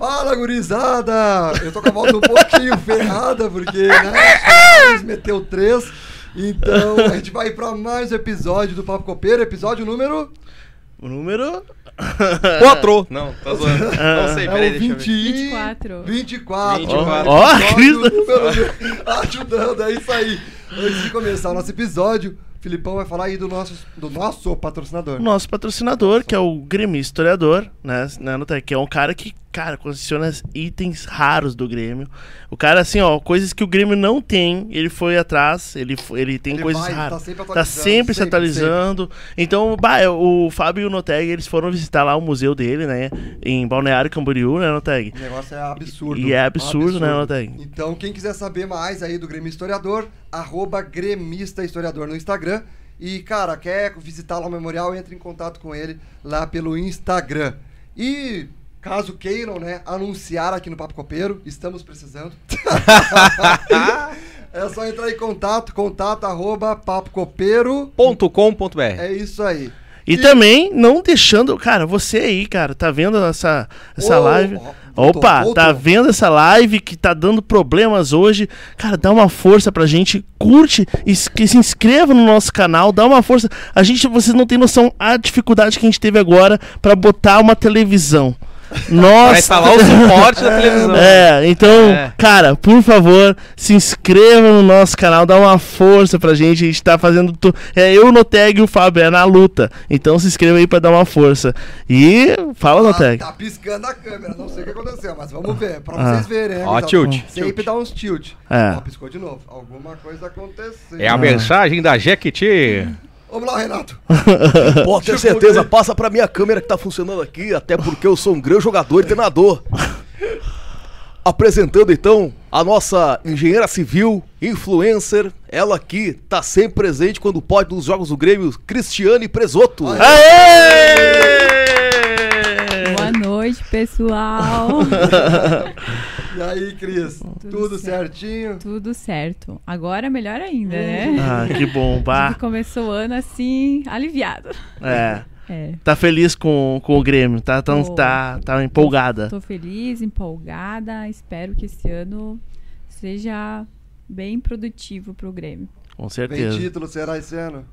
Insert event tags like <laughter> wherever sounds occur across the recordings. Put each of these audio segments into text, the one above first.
Fala, gurizada! Eu tô com a volta um pouquinho <laughs> ferrada, porque, né, <laughs> meteu três. Então, a gente vai pra mais um episódio do Papo Copeiro, episódio número... O número. <laughs> Quatro! Não, tá zoando. Não sei, É peraí, o deixa eu 20... ver. 24. 24. 24. Ó, Episódio Cris. número- Ajudando, é isso aí. Antes de começar o nosso episódio, o Filipão vai falar aí do nosso, do nosso patrocinador. Nosso patrocinador, que é o Grêmio Historiador, né? né que é um cara que, cara, coleciona itens raros do Grêmio. O cara, assim, ó, coisas que o Grêmio não tem, ele foi atrás, ele, ele tem Ele coisas vai, raras. tá sempre Tá atualizando, sempre se sempre, atualizando. Então, bah, é, o Fábio e o Noteg, eles foram visitar lá o museu dele, né? Em Balneário Camboriú, né, Noteg? O negócio é absurdo. E é absurdo, né, Noteg? Então, quem quiser saber mais aí do Grêmio Historiador, arroba Gremista Historiador no Instagram. E, cara, quer visitar lá o memorial, entre em contato com ele lá pelo Instagram. E, caso queiram, né, anunciar aqui no Papo Copeiro, estamos precisando. <laughs> é só entrar em contato, contato arroba papocopeiro. Ponto com ponto br. É isso aí. E também não deixando, cara, você aí, cara, tá vendo essa, essa Ô, live? voltou, Opa, voltou. tá vendo essa live que tá dando problemas hoje? Cara, dá uma força pra gente, curte, se inscreva no nosso canal, dá uma força. A gente, vocês não têm noção a dificuldade que a gente teve agora pra botar uma televisão. Nossa. instalar o suporte da televisão. É, então, É. cara, por favor, se inscreva no nosso canal, dá uma força pra gente. A gente tá fazendo. Tu... É eu, Noteg e o Fábio, é na luta. Então se inscreva aí pra dar uma força. E fala, Ah, Noteg. tá piscando a câmera, não sei o que aconteceu, mas vamos ver, pra Ah. vocês verem. né, Ó, tilt, Sempre tilt. dá uns tilt. É. Ó, piscou de novo. Alguma coisa aconteceu. É a mensagem da Jequiti. Vamos lá, Renato. <laughs> Pode ter certeza, passa pra minha câmera que tá funcionando aqui, até porque eu sou um grande jogador e treinador. Apresentando então a nossa engenheira civil, influencer, ela aqui tá sempre presente quando pode nos jogos do Grêmio, Cristiane Presoto. Aê! Boa noite, pessoal. <laughs> E aí, Cris? Tudo, certo. certinho? Tudo certo. Agora melhor ainda, né? Ah, que bom, <laughs> bah. começou o ano assim, aliviado. É. É. Tá feliz com, com o Grêmio, tá, tão, Tô. tá, tá empolgada. Tô feliz, empolgada. Espero que esse ano seja bem produtivo pro Grêmio. Com certeza. título, será esse ano?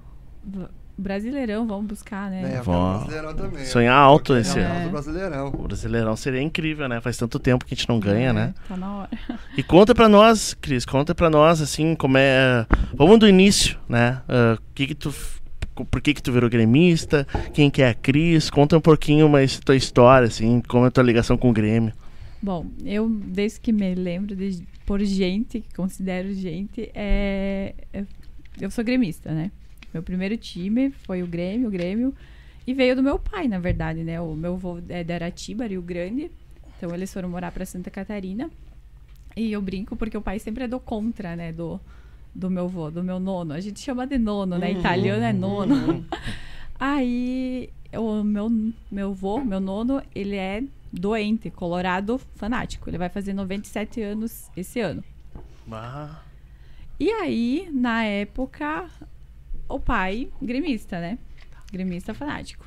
V- Brasileirão, vamos buscar, É, né? quero Vó. Brasileirão também. Sonhar alto Eu esse ano. o Brasileirão. O Brasileirão seria incrível, né? Faz tanto tempo que a gente não ganha, É, né? Tá na hora. E conta pra nós, Cris, conta pra nós, assim, como é... Vamos do início, né? Ah, que que tu... Por que que tu virou gremista? Quem que é a Cris? Conta um pouquinho mais tua história, assim, como é a tua ligação com o Grêmio. Bom, eu desde que me lembro de, por gente, que considero gente, é, é- eu sou gremista, né? Meu primeiro time foi o Grêmio, o Grêmio, e veio do meu pai, na verdade, né? O meu avô é de Aratiba, Rio Grande, então eles foram morar para Santa Catarina. E eu brinco porque o pai sempre é do contra, né? Do, do meu avô, do meu nono. A gente chama de nono, né? Italiano é nono. <laughs> Aí, o meu, meu avô, meu nono, ele é doente, colorado, fanático. Ele vai fazer 97 anos esse ano. Ah, E aí, na época, o pai, gremista, né? Gremista fanático.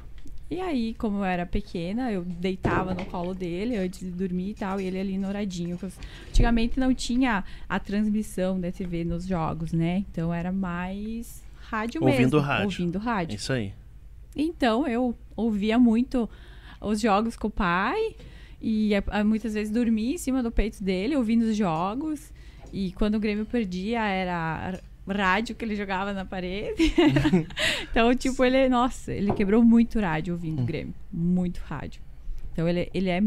E aí, como eu era pequena, eu deitava no colo dele antes de dormir e tal, e ele ali noradinho. Antigamente não tinha a transmissão da TV nos jogos, né? Então era mais rádio Ouvindo mesmo. rádio. Ouvindo rádio. isso aí. Então eu ouvia muito os jogos com o pai e muitas vezes dormia em cima do peito dele ouvindo os jogos. E quando o Grêmio perdia era rádio que ele jogava na parede. <laughs> <laughs> então, tipo, ele, nossa, ele quebrou muito rádio ouvindo o Grêmio. Muito rádio. Então ele, ele é.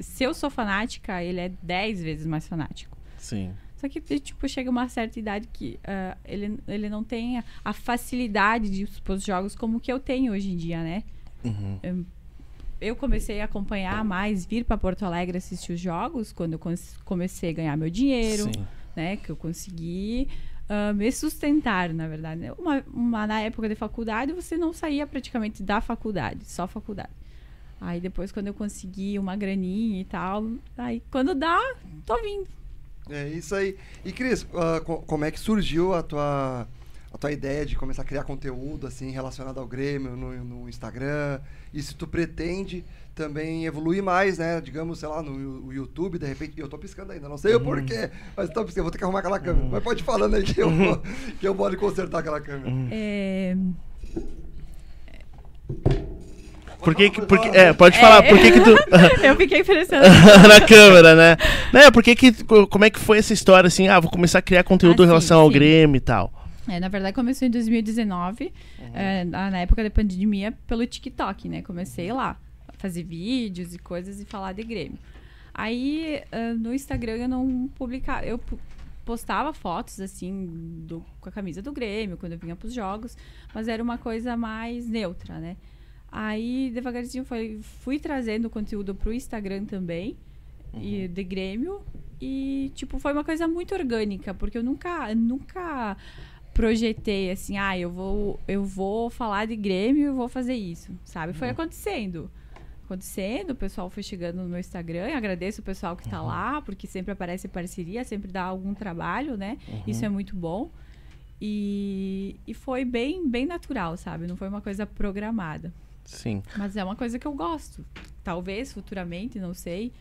Se eu sou fanática, ele é 10 vezes mais fanático. Sim. Só que, tipo, chega uma certa idade que ah, ele, ele não tem a, facilidade de ir pros jogos como que eu tenho hoje em dia, né? Uhum. Eu, comecei a acompanhar mais, vir para Porto Alegre assistir os jogos, quando eu comecei a ganhar meu dinheiro, Sim. né? Que eu consegui ah, me sustentar, na verdade. né? Uma, uma- na época de faculdade, você não saía praticamente da faculdade, só faculdade. Aí depois, quando eu consegui uma graninha e tal, aí quando dá, tô vindo. É isso aí. E Cris, co- como é que surgiu a tua, a tua ideia de começar a criar conteúdo assim relacionado ao Grêmio no, no Instagram? E se tu pretende também evoluir mais, né? Digamos, sei lá, no YouTube, de repente. Eu tô piscando ainda, não sei o porquê, mas tô piscando, vou ter que arrumar aquela câmera. Mas pode ir falando aí que eu vou, <laughs> que eu vou consertar aquela câmera. É, Por que que. Por que- é, pode falar, por que que tu. <laughs> eu fiquei pensando. <laughs> na câmera, né? né? Por que que, como é que foi essa história assim? Ah, vou começar a criar conteúdo Ah, em sim, relação ao sim. Grêmio e tal. É, na verdade, começou em 2019, é, na época da pandemia, pelo TikTok, né? Comecei lá, fazer vídeos e coisas e falar de Grêmio. Aí, ah, no Instagram, eu não publicava, eu postava fotos, assim, do- com a camisa do Grêmio, quando eu vinha pros jogos, mas era uma coisa mais neutra, né? Aí, devagarzinho, foi, fui trazendo conteúdo pro Instagram também, e de Grêmio, e, tipo, foi uma coisa muito orgânica, porque eu nunca, nunca projetei assim, ah, eu vou, eu vou falar de Grêmio e vou fazer isso, sabe? Foi acontecendo. Acontecendo, o pessoal foi chegando no meu Instagram, agradeço o pessoal que tá lá, porque sempre aparece parceria, sempre dá algum trabalho, né? Isso é muito bom. E, e foi bem, bem natural, sabe? Não foi uma coisa programada. Sim. Mas é uma coisa que eu gosto. Talvez futuramente, não sei.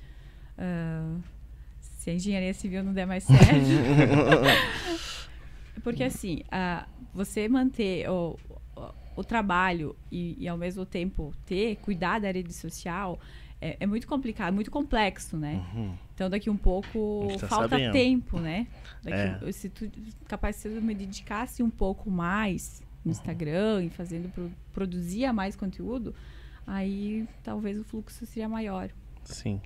ah, se a engenharia civil não der mais certo. <laughs> Porque assim, ah, você manter o, trabalho e, e ao mesmo tempo ter, cuidar da rede social, é, é muito complicado, muito complexo, né? Então daqui um pouco tá falta sabendo. tempo, né? Daqui, É. Se tu capaz se eu me dedicasse um pouco mais no Instagram e fazendo pro- produzia mais conteúdo, aí talvez o fluxo seria maior. Sim.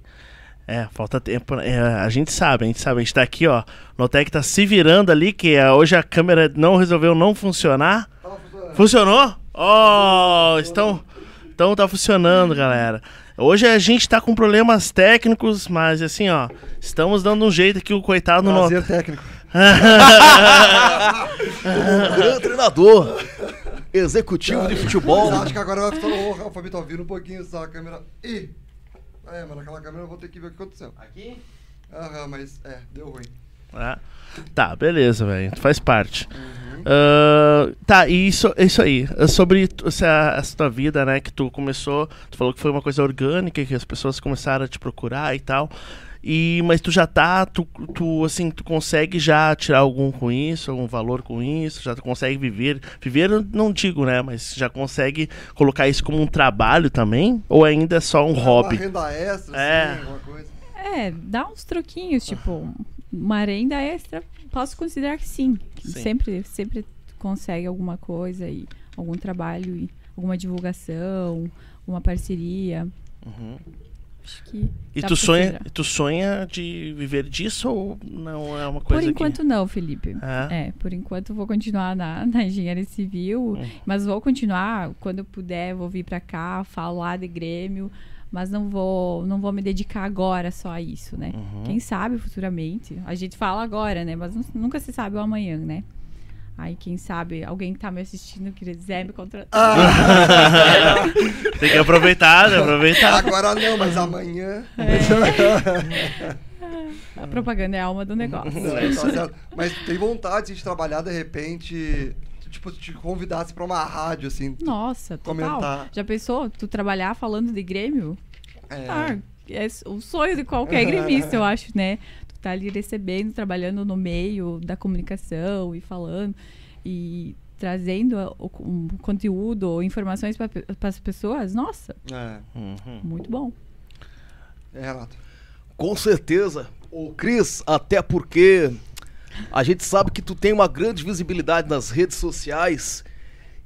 É, falta tempo. né? É, a gente sabe, a gente sabe. A gente tá aqui, ó. Notec tá se virando ali, que é, hoje a câmera não resolveu não funcionar. Tava funcionando. Funcionou? Oh, estão. Então tá funcionando, galera. Hoje a gente tá com problemas técnicos, mas assim, ó, estamos dando um jeito aqui, o coitado não. Prazer técnico. <laughs> Um grande treinador, executivo de futebol. Acho que agora vai funcionar. Ô, Rafa, tá ouvindo um pouquinho só a câmera. Ih! É, mas naquela câmera eu vou ter que ver o que aconteceu. Aqui? Aham, mas é, deu ruim. Ah, tá, beleza, velho. Faz parte. Uhum. Ah, tá, e isso, isso aí. é Sobre essa, essa tua vida, né? Que tu começou. Tu falou que foi uma coisa orgânica, que as pessoas começaram a te procurar e tal. E, mas tu já tá, tu, tu assim, tu consegue já tirar algum com isso, algum valor com isso, já tu consegue viver. Viver eu não digo, né? Mas já consegue colocar isso como um trabalho também? Ou ainda é só um hobby? Uma renda extra, É. assim, alguma coisa. É, dá uns troquinhos, tipo, uma renda extra, posso considerar que sim. que Sim. Sempre, sempre consegue alguma coisa e algum trabalho e alguma divulgação, uma parceria. Uhum. Acho que. E tu sonha, tu sonha de viver disso ou não é uma Por coisa enquanto não, Felipe. que... É? É, por enquanto vou continuar na, na engenharia civil, Hum. mas vou continuar quando eu puder, vou vir pra cá, falar de Grêmio, mas não vou, não vou me dedicar agora só a isso, né? Uhum. Quem sabe futuramente. A gente fala agora, né? Mas nu- nunca se sabe o amanhã, né? Aí, quem sabe, alguém que tá me assistindo quiser me contratar. Ah, <laughs> Tem que aproveitar, né? aproveitar. agora não, mas amanhã. <laughs> A propaganda é a alma do negócio. Não, tá certo. Mas tem vontade de trabalhar de repente, tipo, te convidasse pra uma rádio, assim. Nossa, total. Comentar. Já pensou? Tu trabalhar falando de Grêmio? É, Ah, é o sonho de qualquer <laughs> gremista, eu acho, né? Tu tá ali recebendo, trabalhando no meio da comunicação e falando e trazendo o, um conteúdo ou informações para as pessoas. Nossa, é, Uhum. muito bom. é, Renato. Com certeza. Ô, Cris, até porque a gente sabe que tu tem uma grande visibilidade nas redes sociais.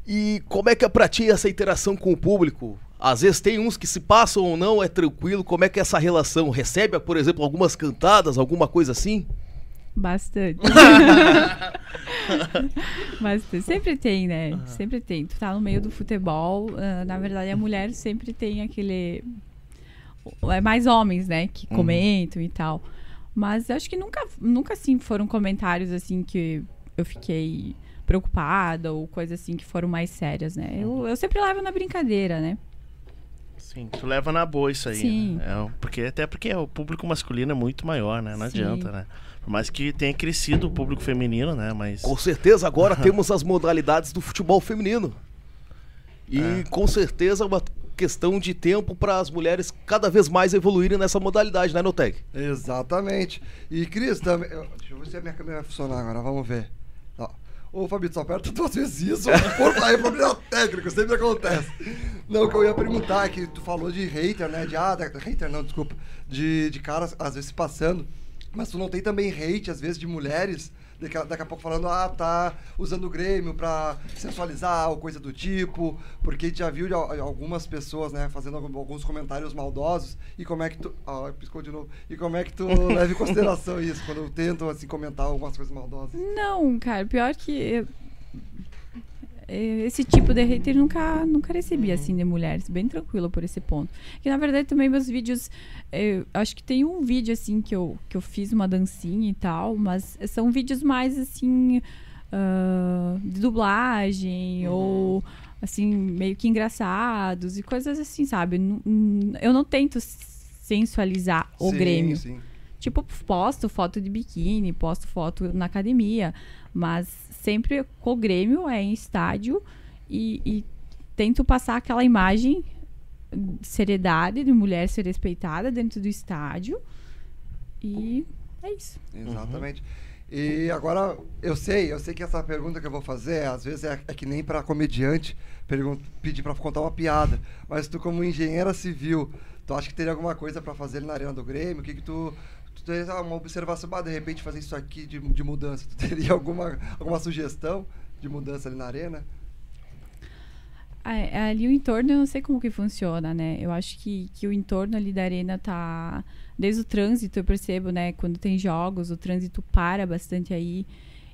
E como é que é pra ti essa interação com o público? Às vezes tem uns que se passam ou não, é tranquilo. Como é que é essa relação? Recebe, por exemplo, algumas cantadas, alguma coisa assim? Bastante. <laughs> Bastante. Sempre tem, né? Sempre tem. Tu tá no meio do futebol. ah, na verdade, a mulher sempre tem aquele. É mais homens, né? Que comentam e tal. Mas acho que nunca, nunca assim foram comentários assim que eu fiquei preocupada ou coisas assim que foram mais sérias, né? Eu, eu sempre levo na brincadeira, né? Sim, tu leva na boa isso aí. Sim. né? É, porque, até porque o público masculino é muito maior, né? Não Sim. adianta, né? Por mais que tenha crescido o público feminino, né? Mas. Com certeza, agora <laughs> temos as modalidades do futebol feminino. E É. com certeza uma questão de tempo para as mulheres cada vez mais evoluírem nessa modalidade, né, Notec? Exatamente. E, Cris, também. Deixa eu ver se a minha câmera vai funcionar agora, vamos ver. Ó. Ô, Fabito, só aperta duas vezes isso. Por aí, problema técnico, sempre acontece. Não, o que eu ia perguntar é que tu falou de hater, né? De, ah, da- hater não, desculpa. De, de caras, às vezes, passando. Mas tu não tem também hate, às vezes, de mulheres, daqui a, daqui a pouco falando, ah, tá usando o Grêmio pra sensualizar ou coisa do tipo. Porque a gente já viu algumas pessoas, né, fazendo alguns comentários maldosos. E como é que tu. Ah, piscou de novo. E como é que tu leva em consideração isso, quando tentam, assim, comentar algumas coisas maldosas? Não, cara, pior que. Eu- eh, Esse tipo de hater nunca, nunca recebi, assim, de mulheres. Bem tranquilo por esse ponto. Que, na verdade, também meus vídeos... eh, acho que tem um vídeo, assim, que eu, que eu fiz uma dancinha e tal. Mas são vídeos mais, assim... ah, de dublagem ou... Assim, meio que engraçados e coisas assim, sabe? Eu não tento sensualizar o Sim, Grêmio. Sim. Tipo, posto foto de biquíni, posto foto na academia, mas sempre com o Grêmio é em estádio e, e tento passar aquela imagem de seriedade, de mulher ser respeitada dentro do estádio. E é isso. Exatamente. E agora, eu sei, eu sei que essa pergunta que eu vou fazer, às vezes é, é que nem pra comediante pedir pra contar uma piada. Mas tu, como engenheira civil, tu acha que teria alguma coisa pra fazer na Arena do Grêmio? O que que tu... Tu teria uma observação, bah, de repente fazer isso aqui de, de mudança. <laughs> Tu teria alguma, alguma sugestão de mudança ali na Arena? Ah, Ali o entorno eu não sei como que funciona, né? Eu acho que, que o entorno ali da arena tá. Desde o trânsito eu percebo, né? Quando tem jogos, o trânsito para bastante aí.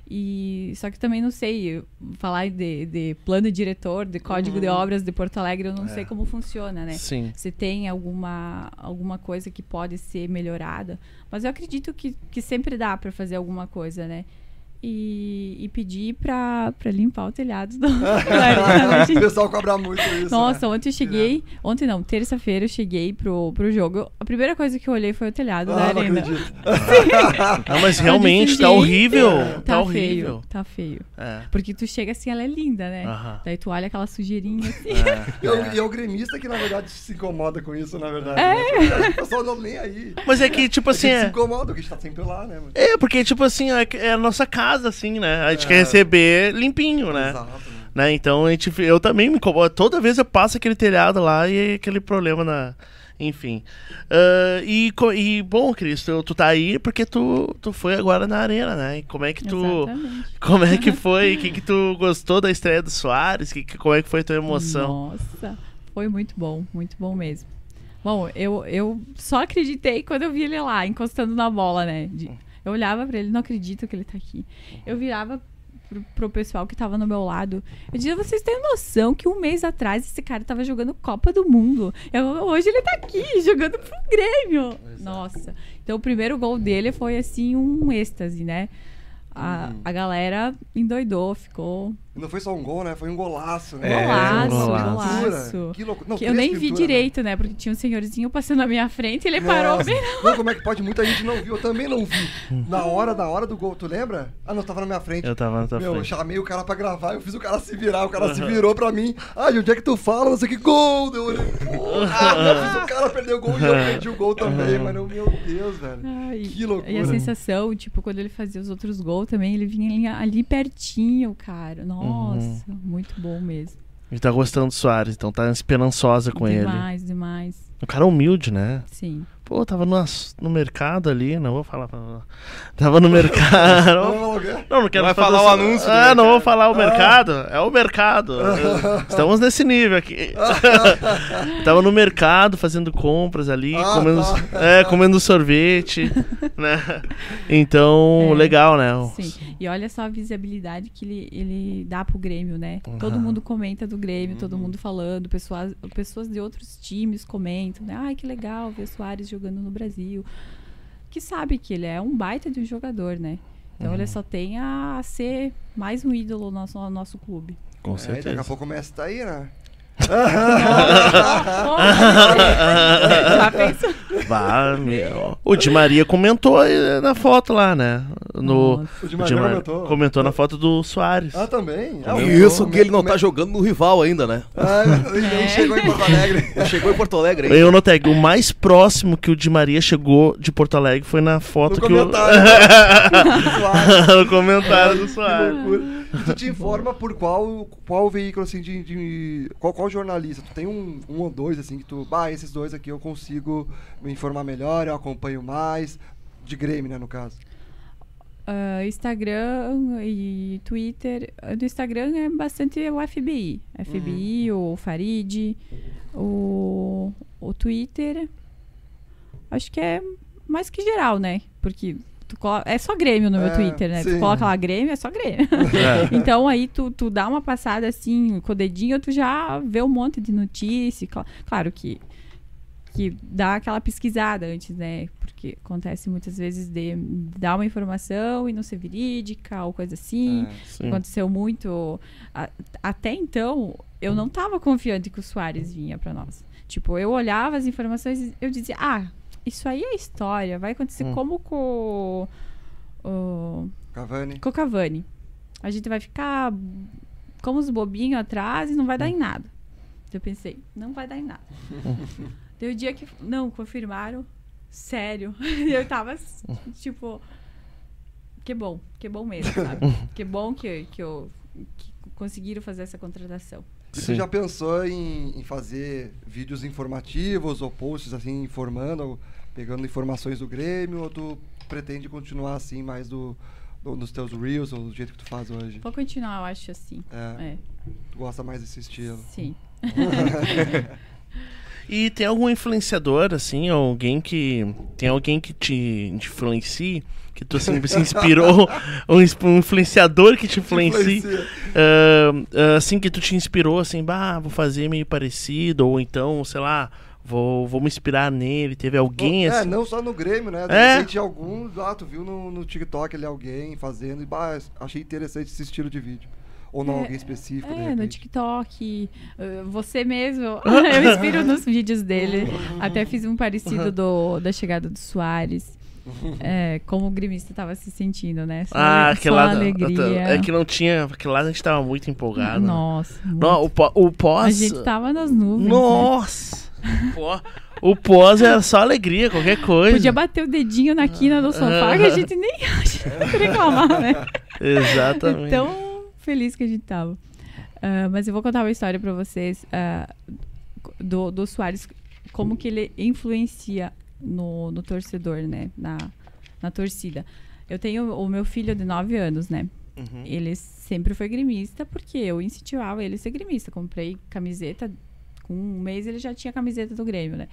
E só que também não sei falar de, de plano diretor, de código de obras de Porto Alegre, eu não sei como funciona, né? Sim. Se tem alguma, alguma coisa que pode ser melhorada. Mas eu acredito que, que sempre dá para fazer alguma coisa, né? E, e pedir pra, pra limpar o telhado do, <laughs> da o pessoal cobra muito isso. Nossa, né? ontem eu cheguei. Ontem não, terça-feira eu cheguei pro, pro jogo. A primeira coisa que eu olhei foi o telhado da Ah, não arena. acredito. <laughs> Ah, mas realmente disse, tá horrível. Tá, Tá horrível. feio, tá feio. É. Porque tu chega assim, ela é linda, né? Aham. Daí tu olha aquela sujeirinha assim. <laughs> E é o- e é o gremista que, na verdade, se incomoda com isso, na verdade. É. O pessoal não nem aí. Mas é que, tipo A assim. gente se É, incomoda, porque a gente tá sempre lá, né? é porque, tipo assim, é, é a nossa casa, assim, né? A gente É. quer receber limpinho, né? Exato. né? né? Então a gente, eu também me incomodo. Toda vez eu passo aquele telhado lá e aquele problema na. Enfim. Ah, e, e, bom, Cris, tu, tu tá aí porque tu, tu foi agora na arena, né? E como é que tu. Exatamente. Como é que foi? O que, que tu gostou da estreia do Soares? Que, que- como é que foi a tua emoção? Nossa, foi muito bom, muito bom mesmo. Bom, eu, eu só acreditei quando eu vi ele lá, encostando na bola, né? De- eu olhava pra ele, não acredito que ele tá aqui. Eu virava pro, pro pessoal que tava no meu lado. Eu dizia, vocês têm noção que um mês atrás esse cara tava jogando Copa do Mundo. Eu- hoje ele tá aqui, jogando pro Grêmio. Nossa. Então o primeiro gol dele foi assim, um êxtase, né? A, Uhum. a galera endoidou, ficou E Não foi só um gol, né? Foi um golaço, né? É, Golaço, um golaço. Pintura. Que loucura. Não, que eu nem vi pinturas, direito, né? Porque tinha um senhorzinho passando na minha frente e ele parou Nossa. bem. Não, como é que pode? Muita gente não viu. Eu também não vi. Na hora, na hora do gol, tu lembra? Ah, não, tava na minha frente. Eu tava na tua Meu, eu frente. chamei o cara pra gravar, eu fiz o cara se virar, o cara se virou pra mim. Ai, onde é que tu fala? Não sei que gol! Deu olhei, porra, eu fiz o cara perder o gol e eu perdi o gol também, mas meu Deus, velho. Ai, Que loucura. E a sensação, tipo, quando ele fazia os outros gols também, ele vinha ali, ali pertinho, cara. Nossa, muito bom mesmo. E tá gostando do Soares, então tá esperançosa com ele. demais, demais. Um cara humilde, né? Sim. Pô, tava no, no mercado ali, não vou falar. Tava no mercado. <laughs> Não, não quero Vai falar o anúncio Ah, não mercado. vou falar o mercado. É o mercado. <laughs> Estamos nesse nível aqui. <laughs> Tava no mercado fazendo compras ali, Ah, comendo, tá. é, comendo sorvete, né? Então, É, legal, né? Sim. E olha só a visibilidade que ele, ele dá pro Grêmio, né? Todo Aham. mundo comenta do Grêmio, todo Uhum. mundo falando, pessoas, pessoas de outros times comentam, né? Ai, que legal ver o Soares jogando no Brasil. Que sabe que ele é um baita de um jogador, né? Então Uhum. ele só tem a ser mais um ídolo no nosso, no nosso clube. Com É, daqui a certeza. pouco o Messi tá aí, né? Bah, meu. O Di Maria comentou eh, na foto lá, né? No. O Di o Maria Di comentou. comentou na foto do Soares. Ah, também? Ah, Isso, o- que ele não tá jogando no rival ainda, né? Ah, ele É. chegou em Porto Alegre. <laughs> Ele chegou em Porto Alegre ainda. Eu notei que o mais próximo que o Di Maria chegou de Porto Alegre foi na foto No que o... comentário. Suave. <laughs> no comentário do Soares. tu te informa por qual, qual veículo, assim, de, de- qual, qual jornalista? Tu tem um, um ou dois, assim, que tu... Bah, esses dois aqui eu consigo me informar melhor, eu acompanho mais. De Grêmio, né, no caso. Ah, Instagram e Twitter. Ah, Do Instagram é bastante o FBI. FBI, o Farid, o, o Twitter. Acho que é mais que geral, né? Porque tu colo- é só Grêmio no É, meu Twitter, né? sim. Tu coloca lá Grêmio, é só Grêmio. É. <laughs> Então aí tu, tu dá uma passada assim, com o dedinho, tu já vê um monte de notícia. Cla- Claro que, que dá aquela pesquisada antes, né? Porque acontece muitas vezes de dar uma informação e não ser verídica ou coisa assim. É. Aconteceu muito. a- até então, eu não tava confiante que o Soares vinha pra nós. Tipo, eu olhava as informações e eu dizia, ah, isso aí é história, vai acontecer Hum. como com o, Cavani. com o Cavani. A gente vai ficar como os bobinhos atrás e não vai dar em nada. Eu pensei, não vai dar em nada. <laughs> Deu o dia que. Não, confirmaram. Sério. <laughs> Eu tava, tipo. Que bom, que bom mesmo, sabe? <laughs> que bom que, que, eu, que conseguiram fazer essa contratação. E Sim. já pensou em, em fazer vídeos informativos ou posts, assim, informando, pegando informações do Grêmio? Ou tu pretende continuar, assim, mais do, do- nos teus reels ou do jeito que tu faz hoje? Vou continuar, eu acho assim. É, É, tu gosta mais desse estilo. sim. <laughs> <laughs> E tem algum influenciador, assim, alguém que. Tem alguém que te, influencie? Que tu assim, se inspirou? <laughs> um, influenciador que te influencie? Influencia. ah, assim, que tu te inspirou, assim, bah, vou fazer meio parecido, ou então, sei lá, vou, vou me inspirar nele. Teve alguém é, assim. não só no Grêmio, né? De É. repente algum, ah, tu viu no, no TikTok ali alguém fazendo e bah, achei interessante esse estilo de vídeo. Ou não, É, alguém específico, É, no. TikTok, uh, você mesmo. <laughs> <laughs> eu inspiro nos vídeos dele. Até fiz um parecido do, da chegada do Soares. <laughs> É, como o gremista tava se sentindo, né? Só, Ah, aquele lá. alegria. É que não tinha. Aquele lá a gente tava muito empolgado. né? Nossa. muito. Não, o, o pós. A gente tava nas nuvens. né? Nossa! Pó- O pós era só alegria, qualquer coisa. Podia bater o dedinho na quina do sofá que a gente nem acha reclamar, né? Exatamente. Tão feliz que a gente tava. Ah, mas eu vou contar uma história pra vocês ah, do, do Soares, como que ele influencia no, no torcedor, né? Na, na torcida. Eu tenho o meu filho de 9 anos, né? Uhum. Ele sempre foi gremista porque eu incentivava ele a ser gremista. Comprei camiseta, com um mês ele já tinha camiseta do Grêmio, né?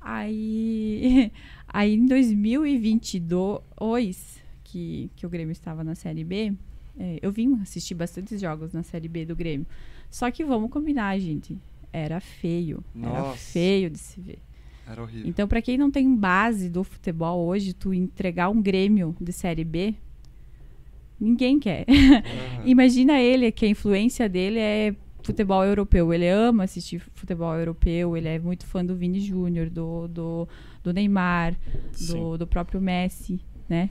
Aí, <laughs> aí em 2022, que, que o Grêmio estava na Série B, é, eu vim assistir bastantes jogos na Série B do Grêmio. Só que vamos combinar, gente. Era feio. Era Nossa. feio de se ver. Era horrível. Então, pra quem não tem base do futebol hoje, tu entregar um Grêmio de Série B, ninguém quer. <laughs> Imagina ele, que a influência dele é futebol europeu. Ele ama assistir futebol europeu, ele é muito fã do Vini Júnior, do, do, do Neymar, do, do próprio Messi, né?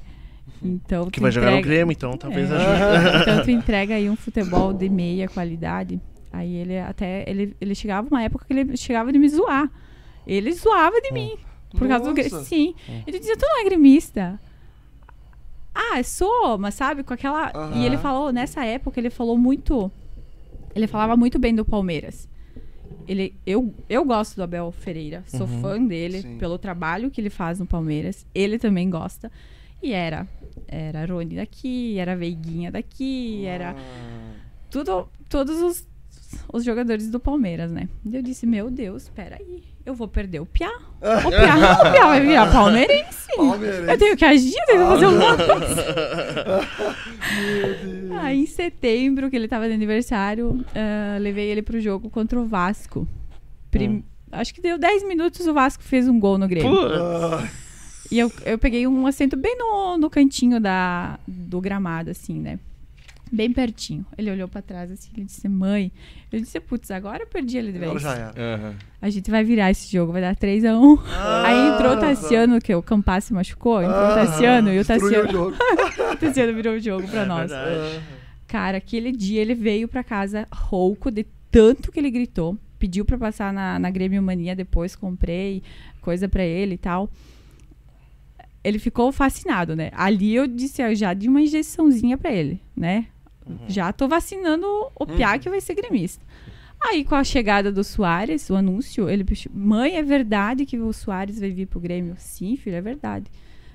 Então, Que tu vai jogar no entrega- Grêmio, então talvez É. ajude. <laughs> então tu <laughs> entrega aí um futebol de meia qualidade. Aí ele até. Ele, ele chegava uma época que ele chegava de me zoar. Ele zoava de mim. Por causa do. Nossa. Sim. Ele dizia, tu não é gremista. Ah, sou, mas sabe, com aquela. E ele falou, nessa época, ele falou muito. Ele falava muito bem do Palmeiras. Ele, eu, eu gosto do Abel Ferreira, sou Uhum. fã dele Sim. pelo trabalho que ele faz no Palmeiras. Ele também gosta. E era. Era Rony daqui, era Veiguinha daqui, era Ah, tudo, todos os, os jogadores do Palmeiras, né? E eu disse, meu Deus, peraí, eu vou perder o Piá. O Piá, <laughs> o Piá vai virar palmeirense. Palmeirense. Eu tenho que agir, eu tenho que fazer alguma coisa. <laughs> Aí em setembro, que ele tava de aniversário, ah, levei ele pro jogo contra o Vasco. Prim- Acho que deu 10 minutos, o Vasco fez um gol no Grêmio. Ah, E eu, eu peguei um assento bem no, no cantinho da, do gramado, assim, né? Bem pertinho. Ele olhou pra trás assim, ele disse, mãe. Eu disse, putz, agora eu perdi ele de Agora vez. já era. Aham. A gente vai virar esse jogo, vai dar 3x1. Aí entrou o Ah, Tassiano, que o Campaz se machucou, entrou o Ah, Tassiano e o Tassiano, o jogo. <laughs> o Tassiano virou o jogo pra É nós. verdade. Cara, aquele dia ele veio pra casa rouco de tanto que ele gritou. Pediu pra passar na, na Grêmio Mania depois, comprei coisa pra ele e tal. Ele ficou fascinado, né? Ali eu disse, eu já de uma injeçãozinha pra ele, né? Já tô vacinando o Piá que vai ser gremista. Aí, com a chegada do Soares, o anúncio, ele pediu, mãe, é verdade que o Soares vai vir pro Grêmio? Sim, filho, é verdade.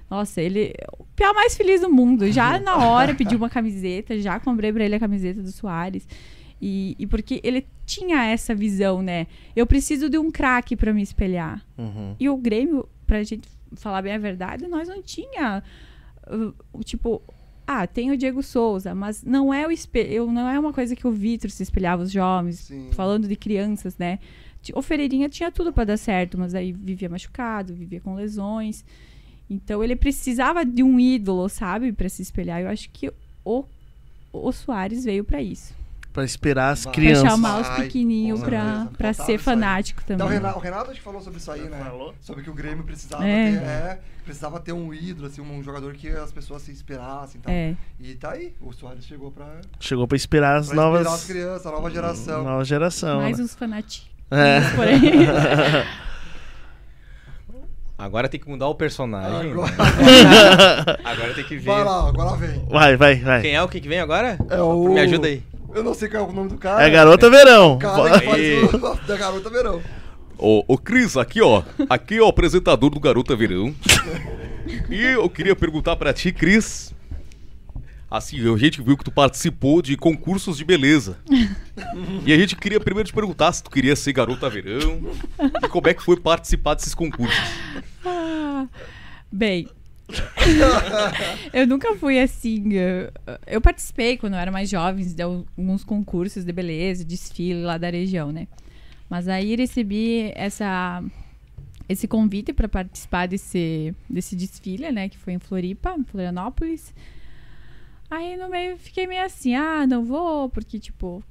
Nossa, ele. O Piá mais feliz do mundo. Já <laughs> na hora pediu uma camiseta, já comprei pra ele a camiseta do Soares. E, e porque ele tinha essa visão, né? Eu preciso de um craque pra me espelhar. Uhum. E o Grêmio, pra gente falar bem a verdade, nós não tinha uh, tipo, ah, tem o Diego Souza, mas não é o espelho, não é uma coisa que o Vitor se espelhava os jovens, Sim. falando de crianças, né? O Ferreirinha tinha tudo pra dar certo, mas aí vivia machucado, vivia com lesões. Então ele precisava de um ídolo, sabe, Pra se espelhar. Eu acho que o o Soares veio pra isso. Pra esperar as Vai. Pra crianças. chamar os pequenininhos com pra, pra ser isso aí. fanático Então, o também. Renato, o Renato que falou sobre isso aí, né? Falou? Sobre que o Grêmio precisava, É. ter, é, precisava ter um ídolo, assim, um jogador que as pessoas se inspirassem e tal. É. E tá aí, o Soares chegou pra, Chegou pra esperar as pra novas. inspirar as crianças, a nova geração. Nova geração. Mais né? uns fanáticos. É. por aí. <laughs> Agora tem que mudar o personagem. Agora? <laughs> Agora tem que ver. vai lá, agora vem. Vai, vai, vai. Quem é o que que vem agora? É o... Me ajuda aí. Eu não sei qual é o nome do cara. É garota verão. O cara que faz o... da garota verão. Ô, ô Cris, aqui ó, aqui é o apresentador do Garota Verão. e eu queria perguntar pra ti, Cris. Assim, a gente viu que tu participou de concursos de beleza. <laughs> e a gente queria primeiro te perguntar se tu queria ser Garota Verão e como é que foi participar desses concursos. Bem, <laughs> eu nunca fui assim. Eu participei quando eu era mais jovem de alguns concursos de beleza, desfile lá da região, né? Mas aí recebi essa esse convite para participar desse desse desfile, né, que foi em Floripa, em Florianópolis. Aí no meio fiquei meio assim, ah, não vou, porque tipo,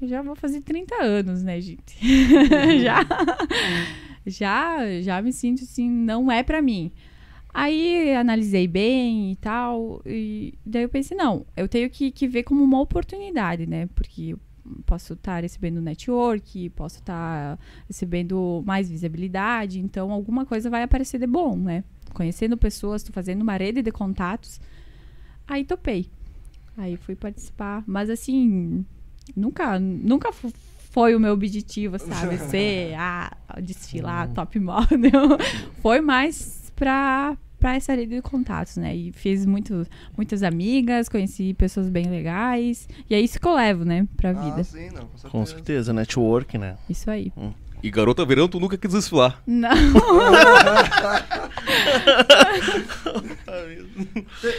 eu já vou fazer 30 anos, né, gente? <laughs> já já já me sinto assim, não é pra mim. Aí analisei bem e tal, e daí eu pensei, não, eu tenho que, que ver como uma oportunidade, né? Porque eu posso estar recebendo network, posso estar recebendo mais visibilidade, então alguma coisa vai aparecer de bom, né? Conhecendo pessoas, tô fazendo uma rede de contatos. Aí topei. Aí fui participar, mas assim, nunca, nunca foi o meu objetivo, sabe? <laughs> Ser, ah, desfilar, top model. <laughs> Foi mais pra, pra essa rede de contatos, né? E fiz muito, muitas amigas, conheci pessoas bem legais. E é isso que eu levo, né, pra vida. Ah, sim, não, com certeza. Com certeza, network, né? Isso aí. E Garota Verão, tu nunca quis desfilar. Não. <laughs>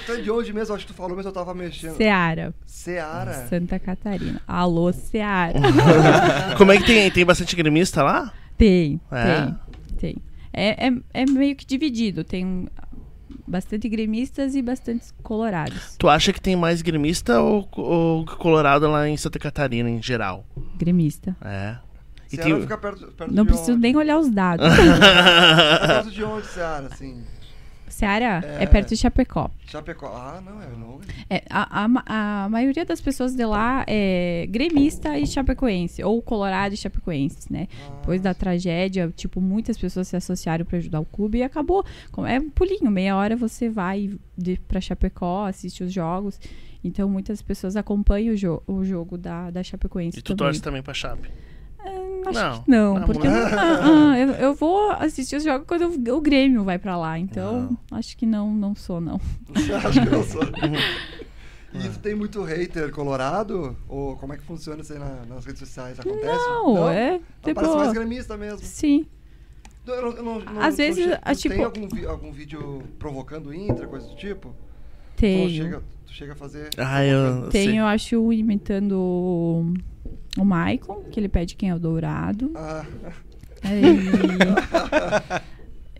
Tu é de onde mesmo? Acho que tu falou, mas eu tava mexendo. Seara. Seara. Santa Catarina. Alô, Seara. <laughs> Como é que tem? Tem bastante gremista lá? Tem, É? tem, tem. É, é, é meio que dividido. Tem bastante gremistas e bastante colorados. Tu acha que tem mais gremista ou, ou colorado lá em Santa Catarina, em geral? Gremista. É. E tem... fica perto, perto Não de preciso onde? nem olhar os dados. Perto de onde, Seara, assim? Seara é. É. perto de Chapecó. Chapecó. Ah, não, é longe. É, a, a, a maioria das pessoas de lá é gremista e chapecoense, ou colorado e chapecoense, né? Depois da tragédia, tipo, muitas pessoas se associaram para ajudar o clube e acabou. É um pulinho, meia hora você vai pra Chapecó, assiste os jogos. Então, muitas pessoas acompanham o, jo o jogo da, da Chapecoense E tu também. torce também pra Chape? Acho Não. que não, Ah, porque não- ah, ah, eu, eu vou assistir os jogos quando o, o Grêmio vai pra lá. Então, acho que não, não sou, não. <laughs> Acho que eu sou. <laughs> E tu tem muito hater colorado? Ou como é que funciona isso aí na- nas redes sociais? Acontece? Não, é Então de parece mais gremista mesmo. Sim. Eu não- eu não- não- Às tu vezes, che- ah, tu tem tipo- algum, vi- algum vídeo provocando o Inter, coisa do tipo? Tu Tenho. chega, tu chega a fazer. Ah, eu Tenho, sei. eu acho, um imitando o, Maicon, que ele pede quem é o dourado. Ah,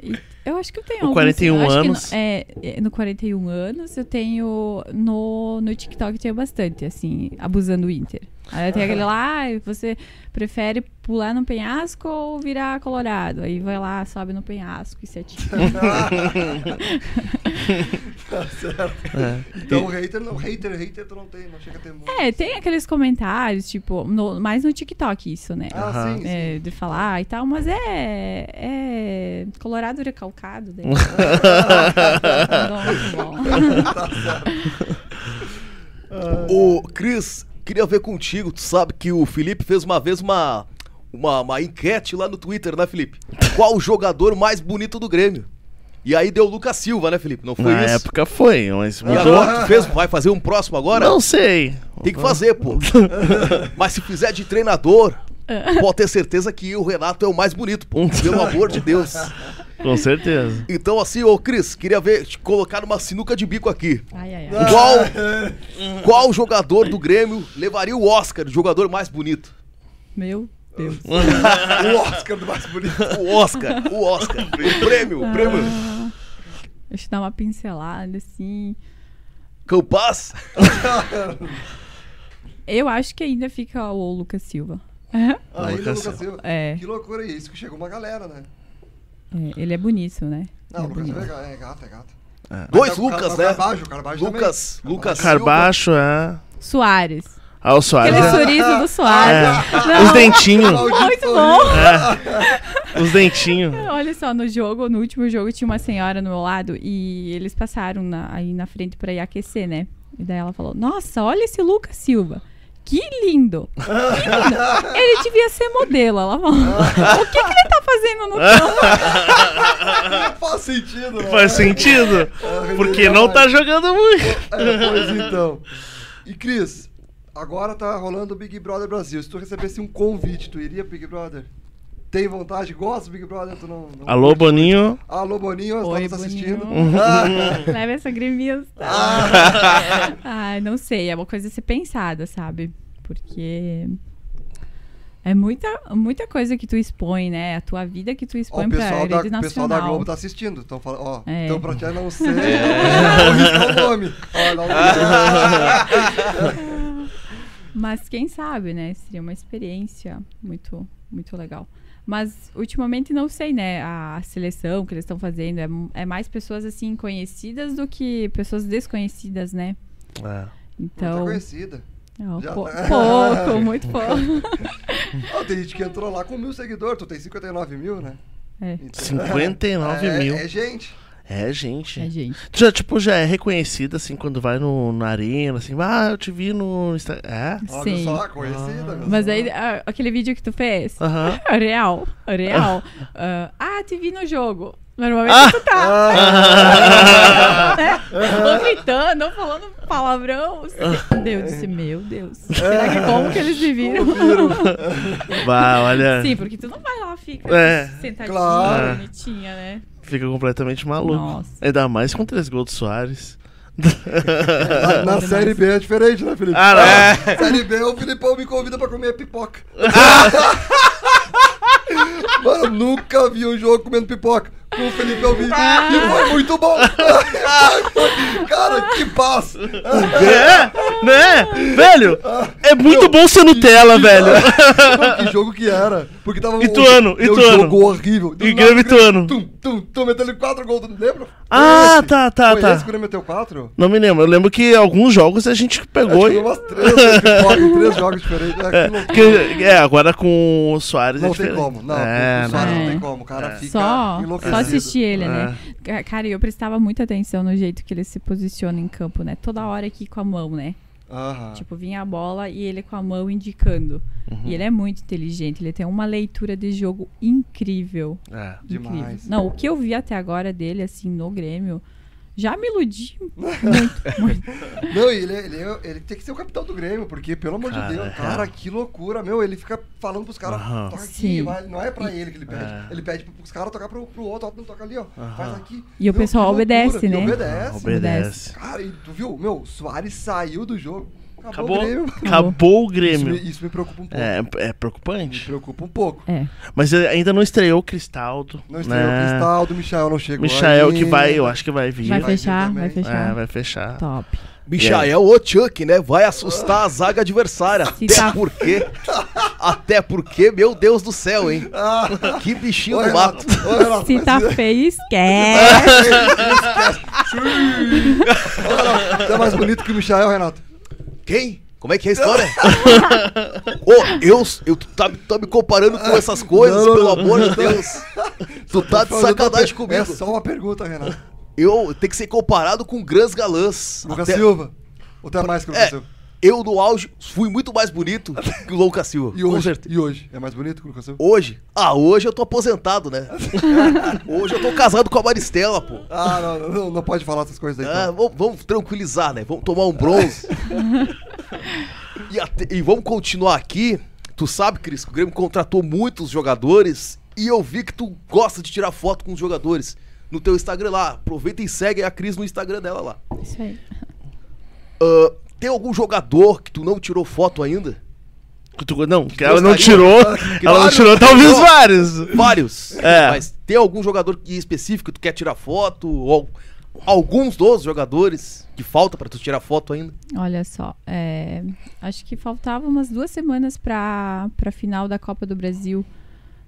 e, <laughs> e Eu acho que eu tenho Com alguns, 41 eu acho que no- anos. é, é, no 41 anos eu tenho. No, no TikTok eu tenho bastante, assim, abusando o Inter. Aí tem aquele lá, ah, você prefere pular no penhasco ou virar colorado? Aí vai lá, sobe no penhasco e se atira. Tá certo. É. Então, hater, não, hater, hater tu não tem, não chega a ter muito. É, tem aqueles comentários, tipo, no- mais no TikTok isso, né? Ah, sim, sim. É, de falar e tal, mas é. É. Colorado recalcado. Daí. Não, muito bom. Tá certo. Ô, Cris, queria ver contigo. Tu sabe que o Felipe fez uma vez uma, uma, uma enquete lá no Twitter, né, Felipe? Qual o jogador mais bonito do Grêmio? E aí deu o Lucas Silva, né, Felipe? Não foi Na isso? época foi, mas E mudou. agora tu fez, vai fazer um próximo agora? Não sei. Tem que fazer, pô. <laughs> Mas se fizer de treinador, pode ter certeza que o Renato é o mais bonito, pô. <laughs> Pelo amor de Deus. Com certeza. Então, assim, ô Cris, queria ver, te colocar numa sinuca de bico aqui. Ai, ai, ai. Qual, <laughs> qual jogador do Grêmio levaria o Oscar, de jogador mais bonito? Meu Deus. <laughs> O Oscar do mais bonito. O Oscar, o Oscar. O <laughs> prêmio, o prêmio. Ah, deixa eu dar uma pincelada, assim. Campas. Eu acho que ainda fica o Lucas Silva. Aí, Lucas Lucas Silva. É, Que loucura isso, que chegou uma galera, né? É, ele é bonito, né? Não, é Lucas Silva bonito. é, ga- é gato, é gato. Dois é o Lucas, né? Carbajo, Carbajo Lucas, também. Lucas Carbaixo, é. Soares. Ah, o Soares. Aquele é. sorriso do <laughs> Soares. Os dentinhos. Muito bom. Os dentinhos. <laughs> Olha só, no jogo, no último jogo, tinha uma senhora no meu lado e eles passaram na- aí na frente pra ir aquecer, né? E daí ela falou: Nossa, olha esse Lucas Silva. Que lindo! Que lindo! Ele devia ser modelo. Ela falou: O que, que ele tá fazendo no campo? Faz sentido, né? Faz sentido? É, Porque não tá jogando muito. É, pois então. E Cris, agora tá rolando o Big Brother Brasil. Se tu recebesse um convite, tu iria Big Brother? Tem vontade? Gosta do Big Brother? Tu não, não Alô, Boninho. Alô, Boninho, nós Oi, estamos assistindo. <laughs> Ah, Leva essa gremista. <laughs> Ai, não sei. É uma coisa a ser pensada, sabe? Porque. É muita, muita coisa que tu expõe, né? A tua vida que tu Ó, expõe o pra pessoal, da, rede o pessoal da nacional. Globo tá assistindo. Então, fala, ó, É. então pra ti não sei, <laughs> não arrisca o nome. Ó, não, Mas quem sabe, né? Seria uma experiência muito, muito legal. Mas ultimamente não sei, né? A seleção que eles estão fazendo é, é mais pessoas assim conhecidas do que pessoas desconhecidas, né? É. não tá Então, conhecida. é, Já pou- tá. pouco, <laughs> muito pouco. Ó, tem gente que entrou lá com mil seguidores, tu tem 59 mil, né? É, Então, 59 é, mil. É gente. É, gente. é gente. Tu já, tipo, já é reconhecida, assim, quando vai no, na arena, assim, ah, eu te vi no Instagram. É? Olha Sim. só, conhecida. viu Mas aí, ah, aquele vídeo que tu fez, Aham. <laughs> real, real. <laughs> Ah, ah, te vi no jogo. Normalmente Ah! tu tá Ah, <laughs> né? Ou gritando, ou falando palavrão. Deus disse, meu Deus. Será que como que eles me viram? Bah, <laughs> olha. Sim, porque tu não vai lá, fica É. sentadinha, Claro. bonitinha, né? Fica completamente maluco. Nossa. Ainda mais com três gols do Soares. na, na série B é diferente, né, Felipe? Ah, não. É. Série B, o Filipão me convida pra comer pipoca. <laughs> Mano, eu nunca vi um jogo comendo pipoca com o Felipe Alvim. E foi muito bom. <laughs> Cara, que paz. É, né? Velho, é muito bom ser Nutella, velho. Não, que jogo que era. Porque tava Ituano, deu Ituano. jogo horrível. E Grêmio Ituano. Tum, tum, tum, metendo quatro gols. Lembra? Ah, esse? tá, tá, Foi tá. esse que o Grêmio meteu quatro? Não me lembro. Eu lembro que alguns jogos a gente pegou Acho que e. umas três pipoca em três jogos diferentes. É, que É, que- é, agora com o Soares é Não tem como, não. É, o Soares não. não tem É. como, o cara fica Só, enlouquecido. só assistir ele, É. né? Ca- Cara, eu prestava muita atenção no jeito que ele se posiciona em campo, né? Toda hora aqui com a mão, né? Aham. Tipo, vinha a bola e ele com a mão indicando. Uhum. E ele é muito inteligente, ele tem uma leitura de jogo incrível. É. incrível. Demais. Não, o que eu vi até agora dele, assim, no Grêmio, já me iludi muito, <laughs> muito. Não, e ele, ele, é- ele tem que ser o capitão do Grêmio, porque, pelo amor Cara, de Deus, é. cara, que loucura, meu. Ele fica falando pros caras, Aham. toca aqui, Sim. vai, não é pra ele que ele pede. É. Ele pede pros caras tocar pro, pro outro, ó, não toca ali, ó, faz aqui. E o pessoal obedece, E né? obedece. Obedece. Cara, e tu viu, meu, Soares saiu do jogo. <laughs> Acabou, o Grêmio. acabou o Isso Grêmio. me, isso me preocupa um pouco. É, é Me preocupante. preocupa um pouco. É. Mas ainda não estreou o Cristaldo. Não estreou né? o Cristaldo, o Michael não chegou Michael que ainda. vai, eu acho que vai vir. Vai Vai vir fechar, também. vai fechar. É, vai fechar. Top. Michael o Chuck, né? Vai assustar a zaga adversária. Se Até tá- porque. Até porque, meu Deus do céu, hein? <laughs> Que bichinho Ô, do mato. ô, Se tá feio, <laughs> esquece. Você é mais bonito que o Michael, Renato. Quem? Como é que é a história? <laughs> <laughs> Ô, eu, eu tu tá, tá me comparando com essas coisas, Não, pelo amor de Deus. <laughs> Tu tá de sacanagem comigo. É só uma pergunta, Renato. Eu tenho que ser comparado com grandes galãs. Lucas Até- Silva. Ou até mais que o Lucas É, Silva? Eu no auge fui muito mais bonito <laughs> que o Lucas Silva. E hoje? E hoje? É mais bonito que o Lucas Silva? Hoje? Ah, hoje eu tô aposentado, né? <laughs> hoje eu tô casado com a Maristela, pô. Ah, não, não, não pode falar essas coisas aí. Ah, então. vamos, vamos tranquilizar, né? Vamos tomar um bronze. <laughs> e, até- e vamos continuar aqui. Tu sabe, Cris, que o Grêmio contratou muitos jogadores e eu vi que tu gosta de tirar foto com os jogadores no teu Instagram lá. Aproveita e segue a Cris no Instagram dela lá. Isso aí. Ah, tem algum jogador que tu não tirou foto ainda? Que tu- Não, que ela não tirou. <laughs> Ela não tirou, talvez vários. Vários. É. Mas tem algum jogador que- específico que tu quer tirar foto? Ou alguns dos jogadores que falta pra tu tirar foto ainda? Olha só, é, acho que faltava umas duas semanas para a final da Copa do Brasil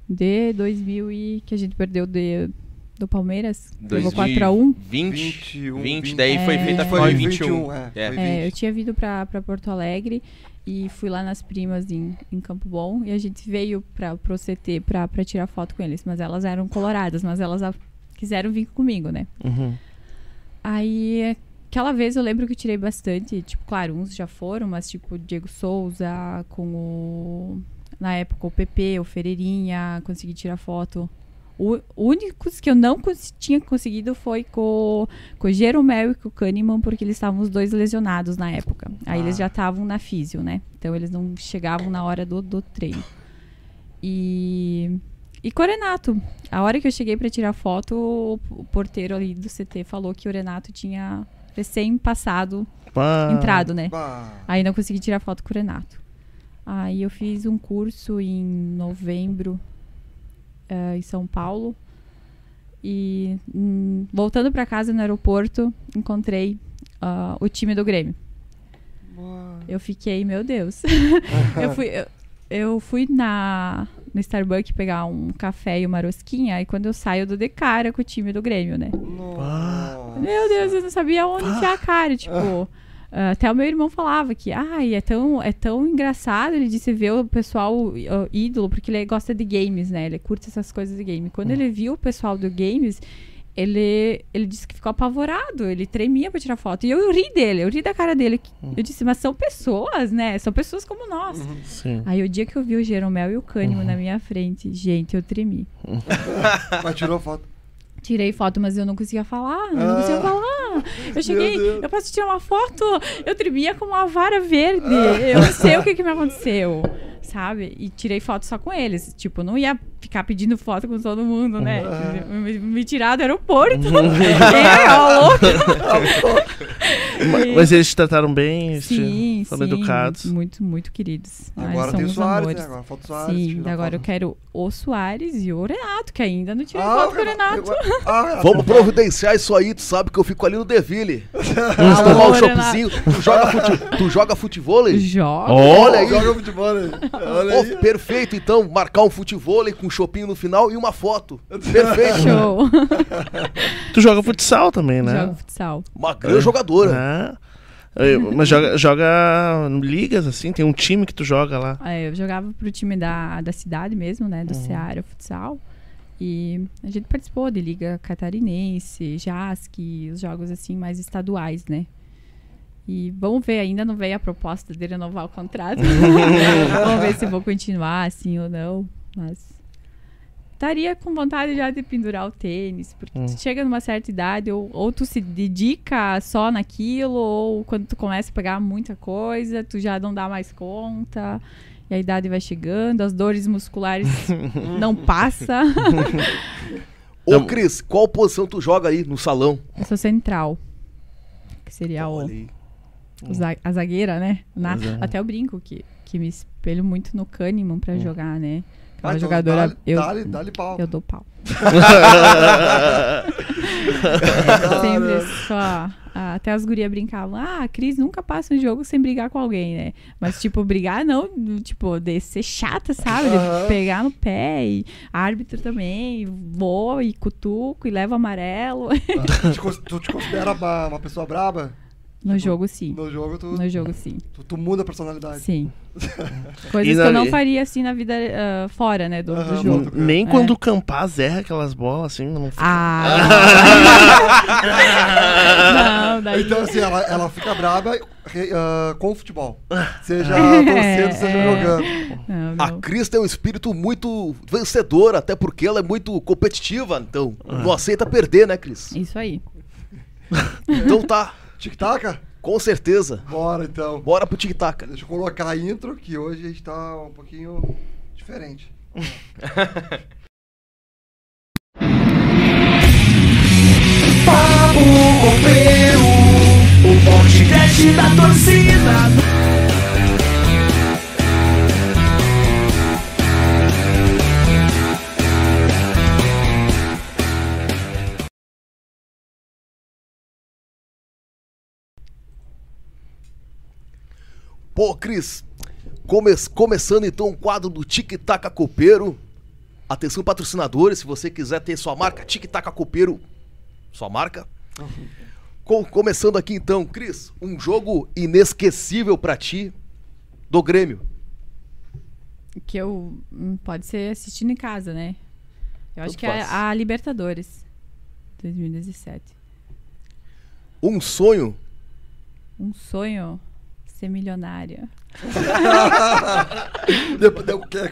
de 2000 e que a gente perdeu de, do Palmeiras. Levou 4x1. 20, 21, 20, daí foi É. feita a Foi final em 21, 21. é. É. Foi É, eu 20. tinha vindo para Porto Alegre e fui lá nas primas em, em Campo Bom e a gente veio para pro CT para tirar foto com eles, mas elas eram coloradas, mas elas a- quiseram vir comigo, né? Uhum. Aí, aquela vez eu lembro que eu tirei bastante. Tipo, claro, uns já foram, mas tipo, Diego Souza, com o. Na época, o PP, o Ferreirinha, consegui tirar foto. O únicos que eu não cons- tinha conseguido foi com, com o Jeromel e com o Kahneman, porque eles estavam os dois lesionados na época. Aí eles já estavam na físio, né? Então eles não chegavam na hora do, do treino. E. E com o Renato. A hora que eu cheguei pra tirar foto, o, o porteiro ali do CT falou que o Renato tinha recém passado, Pá. entrado, né? Bah. Aí não consegui tirar foto com o Renato. Aí eu fiz um curso em novembro eh, em São Paulo. E hum, voltando pra casa no aeroporto, encontrei ah, o time do Grêmio. Eu fiquei, meu Deus. <laughs> eu fui, eu, eu fui na, no Starbucks pegar um café e uma rosquinha. Aí quando eu saio, eu dou de cara com o time do Grêmio, né? Nossa. Meu Deus, eu não sabia onde enfiar a cara, tipo. <laughs> ah, Até o meu irmão falava que, ai, é tão, é tão engraçado, ele disse, ver o pessoal ah, ídolo, porque ele gosta de games, né? Ele curte essas coisas de game. Quando ele viu o pessoal do games, ele, ele disse que ficou apavorado, ele tremia pra tirar foto. E eu ri dele, eu ri da cara dele. Eu disse, mas são pessoas, né? São pessoas como nós. Sim. Aí o dia que eu vi o Jeromel e o Cânimo na minha frente, gente, eu tremi. <laughs> Mas tirou foto. Tirei foto, mas eu não conseguia falar. Eu não Ah. conseguia falar. Eu cheguei, eu posso tirar uma foto? Eu tremia como uma vara verde. Eu não sei o <laughs> que, que me aconteceu. Sabe? E tirei foto só com eles. Tipo, não ia ficar pedindo foto com todo mundo, né? Me, me tirar do aeroporto. <laughs> <laughs> é, ó, louco. Ma- Mas eles te trataram bem? te- Sim, foram sim. educados? Muito, muito queridos. Ai, Agora são tem o Soares, né? Agora falta o Soares. Sim, agora eu quero o Soares e o Renato, que ainda não tirei Ah, foto com o Renato. eu- <laughs> Ah. Vamos providenciar isso aí, tu sabe que eu fico ali no Deville. Ah, <laughs> tomar um choppzinho. Tu joga, fute... tu joga futevôlei? Joga. Olha aí. Joga futebol. Olha aí. perfeito, então, marcar um futevôlei com um chopinho no final e uma foto. Perfeito. Show. <laughs> Tu joga futsal também, né? Jogo futsal. Uma grande jogadora. É. É, Mas joga, joga ligas, assim? Tem um time que tu joga lá. É, eu jogava pro time da, da cidade mesmo, né? Do Ceará Futsal. E a gente participou de Liga Catarinense, JASC, os jogos assim mais estaduais, né? E vamos ver, ainda não veio a proposta de renovar o contrato. <laughs> <laughs> vamos ver se vou continuar assim ou não. Mas estaria com vontade já de pendurar o tênis, porque Hum. tu chega numa certa idade, ou, ou tu se dedica só naquilo, ou quando tu começa a pegar muita coisa, tu já não dá mais conta, e a idade vai chegando, as dores musculares <laughs> não passam. <laughs> Ô, Cris, qual posição tu joga aí no salão? Eu sou central, que seria o... Aí. o za- a zagueira, né? Na- Exato. até eu brinco que, que me espelho muito no Kahneman pra jogar, né? Aquela então jogadora. Dá-lhe, eu, dá-lhe, dá-lhe pau. eu dou pau. <laughs> <laughs> Sempre só. ah, Até as gurias brincavam. Ah, a Cris nunca passa um jogo sem brigar com alguém, né? Mas, tipo, brigar não, tipo, de ser chata, sabe? De pegar no pé e árbitro também, e voa e cutuco e leva amarelo. <laughs> tu, te, tu te considera uma, uma pessoa braba? No jogo, sim. No jogo, tu, No jogo, sim. tu, tu muda a personalidade. Sim. <laughs> Coisas que eu não faria assim na vida ah, fora, né? Do, do Aham, jogo. Nem É. quando o Campaz erra aquelas bolas, assim, não fica. Ah! <laughs> <laughs> não, daí. Então, assim, ela, ela fica braba re- ah, com o futebol. Seja É, torcendo, seja é. jogando. Não, A não. Cris tem um espírito muito vencedor, até porque ela é muito competitiva, então não aceita perder, né, Cris? Isso aí. Então tá, Tic-tac? com certeza. Bora, então. Bora pro tic-tac. Deixa eu colocar a intro, que hoje a gente tá um pouquinho diferente. <laughs> Papo Copeiro, o podcast da torcida. Pô, Cris, come- começando então o quadro do Tic Tac Copeiro. Atenção, patrocinadores, se você quiser ter sua marca Tic Tac Copeiro, sua marca. Co- começando aqui então, Cris, um jogo inesquecível pra ti do Grêmio. Que eu. hum, Pode ser assistindo em casa, né? Eu acho Tanto que é faz. a Libertadores. 2017. Um sonho. Um sonho ser milionária. <laughs> Depois, de- que-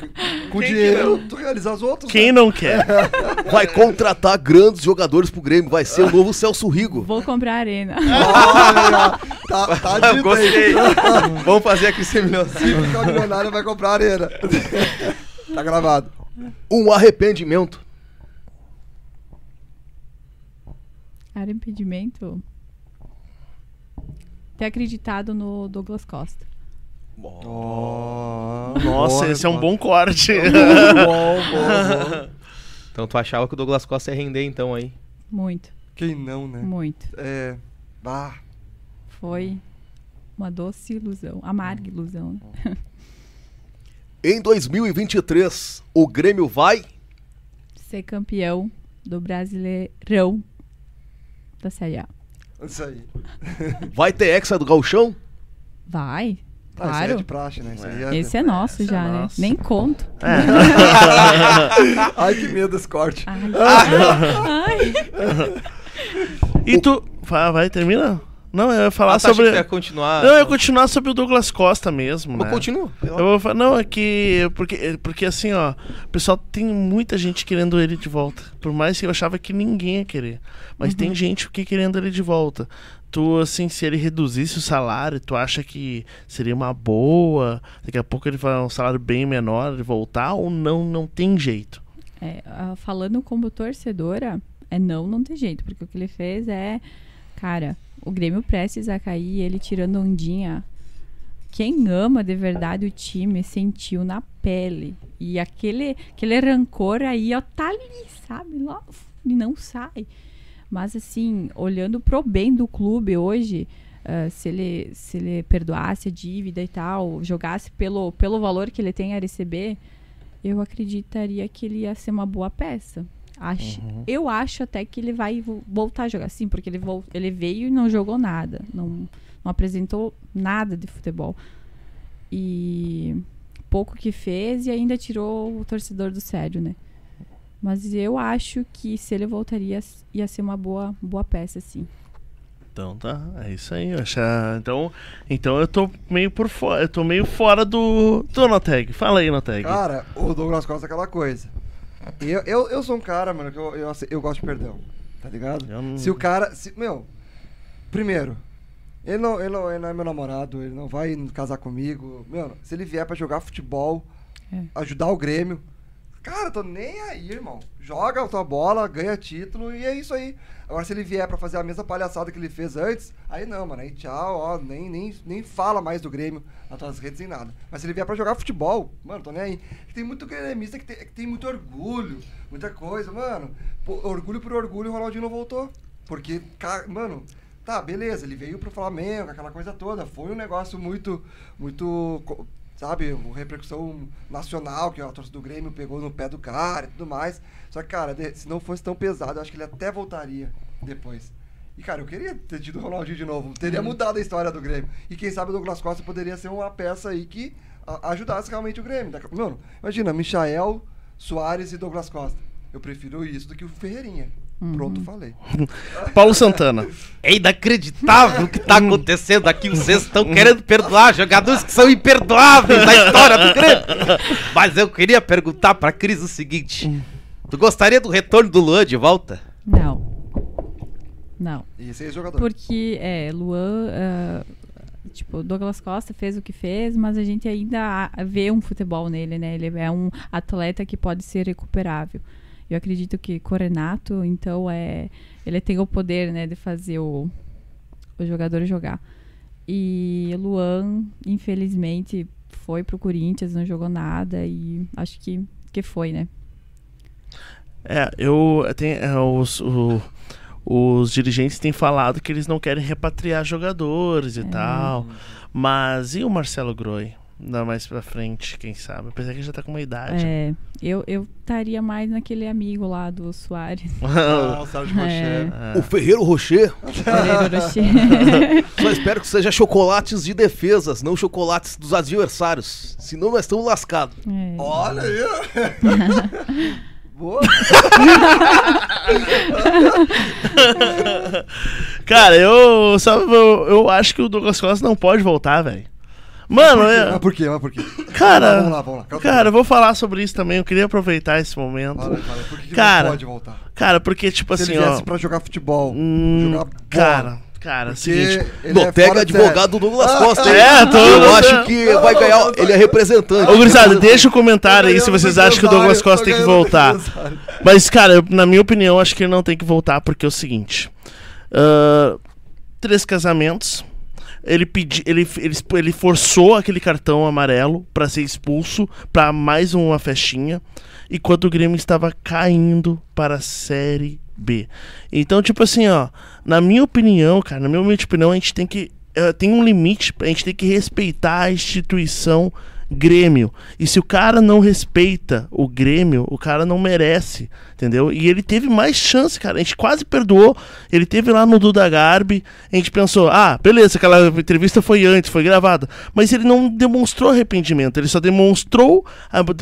com Quem que dinheiro, tu realiza os outros. Quem né? não quer? <laughs> Vai contratar grandes jogadores pro Grêmio. Vai ser o novo Celso Rigo. Vou comprar a arena. Tá, tá <laughs> dito aí. Gostei. Vamos fazer aqui ser milionário. Se ficar milionário, vai comprar a arena. tá gravado. Um arrependimento. Arrependimento. Ter acreditado no Douglas Costa. Oh, Nossa, esse é um bom corte. <laughs> bom, bom, bom. Então tu achava que o Douglas Costa ia render então aí. Muito, Quem não, né? muito. É. Ah, Foi uma doce ilusão. Amarga ilusão. né? <laughs> Em 2023, o Grêmio vai. Ser campeão do Brasileirão da Série A. isso aí. Vai ter Hexa do Galchão? Vai, Ah, Isso aí é claro. de praxe, né? Isso aí é... Esse é nosso Esse é já, né? nosso. Nem conto. <laughs> Ai, que medo desse corte. Ai, <laughs> ai. E tu. Vai, vai, termina? Não, eu ia falar Ah, tá, sobre. que ia continuar. Não, eu ia continuar sobre o Douglas Costa mesmo, Mas né? continua. Eu vou falar, não, é que. Porque, porque assim, ó, o pessoal tem muita gente querendo ele de volta. Por mais que eu achava que ninguém ia querer. Mas tem gente que querendo ele de volta. Tu, assim, se ele reduzisse o salário, tu acha que seria uma boa? Daqui a pouco ele vai um salário bem menor, ele voltar, ou não, não tem jeito? É, ah, falando como torcedora, é não, não tem jeito. Porque o que ele fez é. Cara, o Grêmio prestes a cair, ele tirando ondinha. Quem ama de verdade o time sentiu na pele. E aquele, aquele rancor aí, ó, tá ali, sabe? E não sai. Mas assim, olhando pro bem do clube hoje, ah, se, ele, se ele perdoasse a dívida e tal, jogasse pelo, pelo valor que ele tem a receber, eu acreditaria que ele ia ser uma boa peça. Acho, Eu acho até que ele vai vo- voltar a jogar. Sim, porque ele, vol- ele veio e não jogou nada. Não, não apresentou nada de futebol. E pouco que fez e ainda tirou o torcedor do sério, né? Mas eu acho que se ele voltaria, ia ser uma boa, boa peça, sim. Então tá, é isso aí. Eu achar... então, então eu tô meio por fora. Eu tô meio fora do. Do Noteg. Fala aí, Noteg. Cara, o Douglas Costa é aquela coisa. Eu, eu, eu sou um cara, mano, que eu, eu, ace- eu gosto de perdão. Tá ligado? Não- Se o cara. Se, meu, primeiro, ele não, ele, não, ele não é meu namorado, ele não vai casar comigo. Meu, se ele vier pra jogar futebol, É. ajudar o Grêmio, Cara, tô nem aí, irmão. Joga a tua bola, ganha título e é isso aí. Agora, se ele vier pra fazer a mesma palhaçada que ele fez antes, aí não, mano. Aí tchau, ó, nem, nem, nem fala mais do Grêmio nas tuas redes nem nada. Mas se ele vier pra jogar futebol, mano, tô nem aí. Tem muito gremista que tem, que tem muito orgulho, muita coisa, mano. Orgulho por orgulho, o Ronaldinho não voltou. Porque, ca- mano, tá, beleza, ele veio pro Flamengo, aquela coisa toda. Foi um negócio muito, muito, sabe, uma repercussão nacional, que a torcida do Grêmio pegou no pé do cara e tudo mais. Só que, cara, se não fosse tão pesado, eu acho que ele até voltaria depois. E, cara, eu queria ter tido o Ronaldinho de novo. Teria mudado a história do Grêmio. E quem sabe o Douglas Costa poderia ser uma peça aí que ajudasse realmente o Grêmio. Mano, imagina, Michael, Soares e Douglas Costa. Eu prefiro isso do que o Ferreirinha. Pronto, falei. <laughs> Paulo Santana. É inacreditável o que tá acontecendo aqui. Vocês estão querendo perdoar jogadores que são imperdoáveis na história do Grêmio. Mas eu queria perguntar pra Cris o seguinte: Tu gostaria do retorno do Luan de volta? Não. Não. E esse é jogador. Porque, é, Luan, ah, tipo, o Douglas Costa fez o que fez, mas a gente ainda a- vê um futebol nele, né? Ele é um atleta que pode ser recuperável. Eu acredito que Corenato, então, é, ele tem o poder, né, de fazer o, o jogador jogar. E Luan, infelizmente, foi pro Corinthians, não jogou nada e acho que, que foi, né? É, eu tenho é, os, o- os dirigentes têm falado que eles não querem repatriar jogadores e tal. Mas e o Marcelo Groi? Dá mais pra frente, quem sabe? Apesar que ele já tá com uma idade. É, eu eu estaria mais naquele amigo lá do Soares. <laughs> Ah, o Rocher. É. O Ferreiro Rocher, Ferreiro Rocher. <laughs> só espero que seja chocolates de defesas, não chocolates dos adversários. Senão nós estamos lascados. É. Olha aí. <laughs> Boa. Cara, eu, sabe, eu, eu acho que o Douglas Costa não pode voltar, velho. Mano, Mas é, por quê? Mas por quê? cara, Vamos lá, vamos lá. Calma cara, eu vou falar sobre isso também. Eu queria aproveitar esse momento. Fala, fala. Por que, que Cara, não pode voltar? Cara, porque, tipo Se assim, ele ó. viesse pra jogar futebol, hum, jogar bola. cara, cara, Porque seguinte. ele é Notega fora de advogado do Douglas Ah, Costa. hein? é, tô- Eu acho que vai ganhar. Ele é representante. Ô, gurizada, deixa o comentário aí se vocês acham que o Douglas Costa tem que voltar. Mas, cara, eu- na minha opinião, acho que ele não tem que voltar porque é o seguinte: ah, três casamentos. Ele, pedi, ele, ele, ele forçou aquele cartão amarelo pra ser expulso pra mais uma festinha. Enquanto o Grêmio estava caindo para a Série B. Então, tipo assim, ó, na minha opinião, cara, na minha opinião, a gente tem que. eh, tem um limite, a gente tem que respeitar a instituição Grêmio. E se o cara não respeita o Grêmio, o cara não merece, entendeu? E ele teve mais chance, cara. A gente quase perdoou. Ele teve lá no Duda Garbi. A gente pensou, ah, beleza, aquela entrevista foi antes, foi gravada. Mas ele não demonstrou arrependimento. Ele só demonstrou,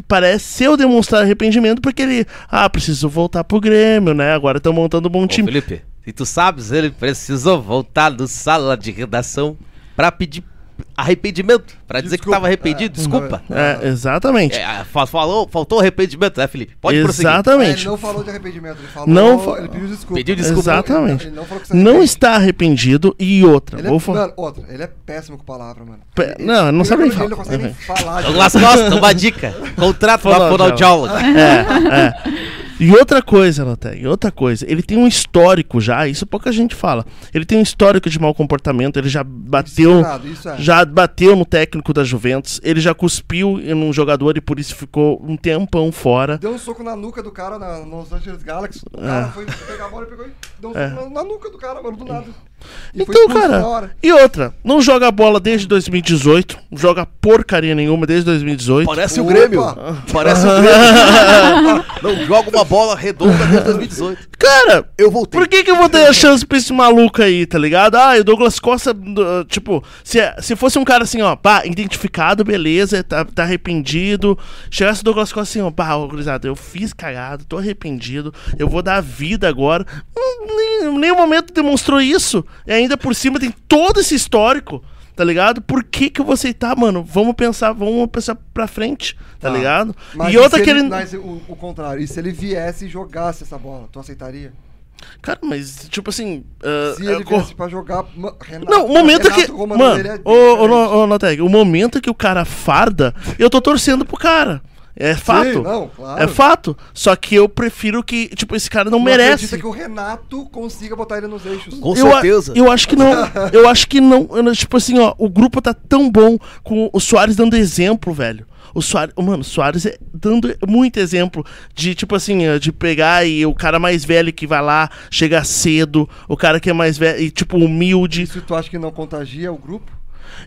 pareceu demonstrar arrependimento porque ele, ah, preciso voltar pro Grêmio, né? Agora estão montando um bom Ô, time. Felipe, se tu sabes, ele precisou voltar no sala de redação pra pedir arrependimento. Pra dizer que Desculpa. tava arrependido. Desculpa. É, exatamente. É, fa- falou, faltou arrependimento, né, Felipe? Pode prosseguir. É, Exatamente. ele não falou de arrependimento, ele falou. Não fa- Ele pediu desculpa. Pediu desculpa. Exatamente. Ele não falou que se Não está arrependido e outra. Ele é, vou falar. mano, outra, ele é péssimo com palavra, mano. Pe- Ele- não, ele não ele- sabe nem ele falar. não consegue nem falar. Douglas Costa, uma dica. Contrato Fonoaudióloga. fonoaudióloga. É, é. E outra coisa, Lotec, e outra coisa, ele tem um histórico já, isso pouca gente fala. Ele tem um histórico de mau comportamento, ele já bateu, Disciplinado, Isso é. já bateu no técnico da Juventus, ele já cuspiu em um jogador e por isso ficou um tempão fora. Deu um soco na nuca do cara na, no Los Angeles Galaxy. O cara foi pegar a bola e pegou e deu um É. soco na, na nuca do cara, mano, do nada. E Então, cara, e outra, não joga bola desde 2018, não joga porcaria nenhuma desde 2018. Parece o Opa! Grêmio. Parece o Grêmio. <laughs> não joga uma bola redonda desde 2018. Cara, Eu voltei. Por que, que eu vou ter a chance pra esse maluco aí, tá ligado? Ah, e o Douglas Costa, tipo, se, se fosse um cara assim, ó, pá, identificado, beleza, tá, tá arrependido. Chegasse o Douglas Costa assim, ó, pá, gurizada, eu fiz cagado, tô arrependido, eu vou dar a vida agora. Hum, nem, em nenhum momento demonstrou isso. E ainda por cima tem todo esse histórico. Tá ligado? Por que que eu vou aceitar, mano? Vamos pensar, vamos pensar pra frente, tá, Tá. ligado? Mas e outra que ele. Mas o, o contrário, e se ele viesse e jogasse essa bola, tu aceitaria? Cara, mas, tipo assim. ah, Se ele viesse pra jogar. Renato, Não, o momento Renato que. Ele Mano, é ô, ô, ô, Noteg, o momento que o cara farda, eu tô torcendo pro cara. É fato. Sim, não, claro. É fato. Só que eu prefiro que, tipo, esse cara não, Não merece. acredita que o Renato consiga botar ele nos eixos. Com eu, a- certeza. eu acho que não. <laughs> Eu acho que não. eu Tipo assim, ó, o grupo tá tão bom com o Soares dando exemplo, velho. O Soares, mano, o Soares é dando muito exemplo de, tipo assim, de pegar e o cara mais velho que vai lá, chega cedo, o cara que é mais velho e, tipo, humilde. Isso tu acha que não contagia o grupo?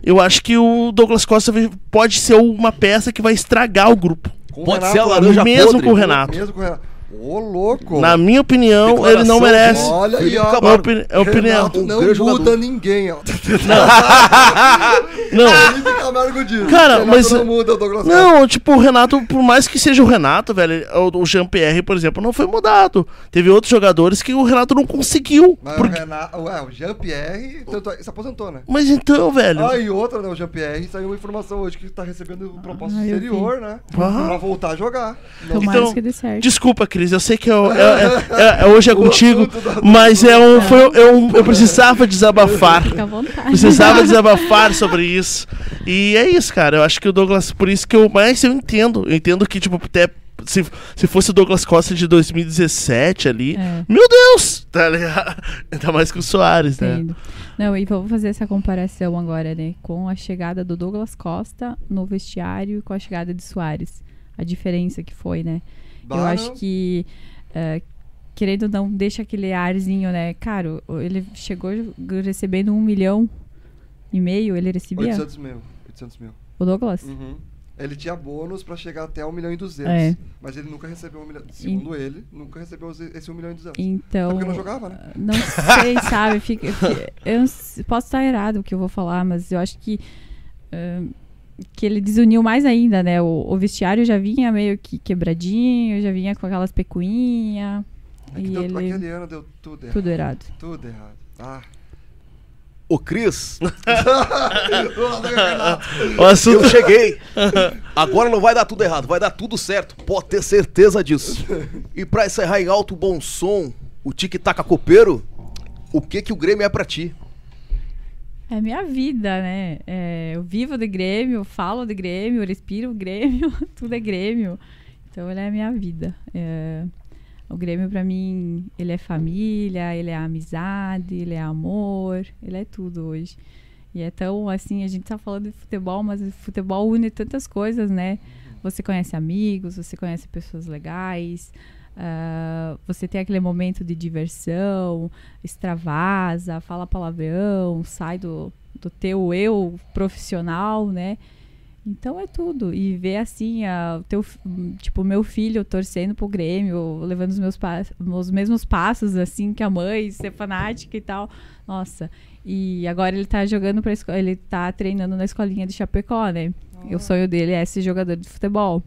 Eu acho que o Douglas Costa pode ser uma peça que vai estragar o grupo. Com Pode Renato, ser a laranja mesmo podre. com o Renato. Mesmo com o Renato. Ô, louco. Na minha opinião, ele não Declaração merece. de- Olha aí, ó. Camargo. Opini- é opinião. Renato não muda jogador. ninguém, ó. Não. <laughs> Diz. Cara, Renato mas- não muda o Douglas Costa. Não, tipo, o Renato, por mais que seja o Renato, velho, o, Jean-Pierre, por exemplo, não foi mudado. Teve outros jogadores que o Renato não conseguiu. Mas Porque- o Renato, ué, o Jean-Pierre é- se aposentou, né? Mas então, velho. Ah, e outra, né? O Jean-Pierre saiu uma informação hoje que tá recebendo proposta Ah, exterior, né? Ah. Pra voltar a jogar. Não, Tomara Então, que dê certo. Desculpa, Cris, eu sei que eu, é, é- é- hoje é contigo, mas é um, foi, um, eu precisava desabafar. Fica à vontade. Precisava desabafar sobre isso. E é isso, cara. Eu acho que o Douglas, por isso que eu. Mas eu entendo. Eu entendo que, tipo, até. Se, se fosse o Douglas Costa de 2017 ali. É. Meu Deus! Tá ligado? <laughs> Ainda mais com o Soares, né? Não, e vamos fazer essa comparação agora, né? Com a chegada do Douglas Costa no vestiário e com a chegada de Soares. A diferença que foi, né? Eu Bah, acho que, é, querendo ou não, deixa aquele arzinho, né? Cara, ele chegou recebendo um milhão e meio, ele recebia? 800 mil. 800 mil. O Douglas? Uhum. Ele tinha bônus pra chegar até 1 milhão e 200. É. Mas ele nunca recebeu 1 milhão. Segundo ele, nunca recebeu esse- esse 1 milhão e 200. Então. Porque não jogava, né? Não sei, <laughs> sabe? Fica, eu posso estar errado o que eu vou falar, mas eu acho que. ahn, que ele desuniu mais ainda, né? O, o vestiário já vinha meio que quebradinho, já vinha com aquelas pecuinhas. É E deu- ele. Aquele ano deu tudo errado. Tudo errado. Tudo errado. Ah. Ô, Cris, <laughs> O assunto. eu cheguei. Agora não vai dar tudo errado, vai dar tudo certo. Pode ter certeza disso. E pra encerrar em alto bom som, o tic-tac copeiro, o que que o Grêmio é pra ti? É minha vida, né? É, eu vivo de Grêmio, falo de Grêmio, respiro Grêmio, <laughs> tudo é Grêmio. Então ele é minha vida. É, o Grêmio pra mim, ele é família, ele é amizade, ele é amor, ele é tudo hoje. E é tão assim, a gente tá falando de futebol, mas futebol une tantas coisas, né? Você conhece amigos, você conhece pessoas legais, ah, você tem aquele momento de diversão, extravasa, fala palavrão, sai do, do teu eu profissional, né? Então é tudo. E ver assim, a, teu, tipo, meu filho torcendo pro Grêmio, levando os meus os mesmos passos, assim, que a mãe, ser fanática e tal. Nossa. E agora ele tá jogando pra escola, ele tá treinando na escolinha de Chapecó, né? E o sonho dele é ser jogador de futebol.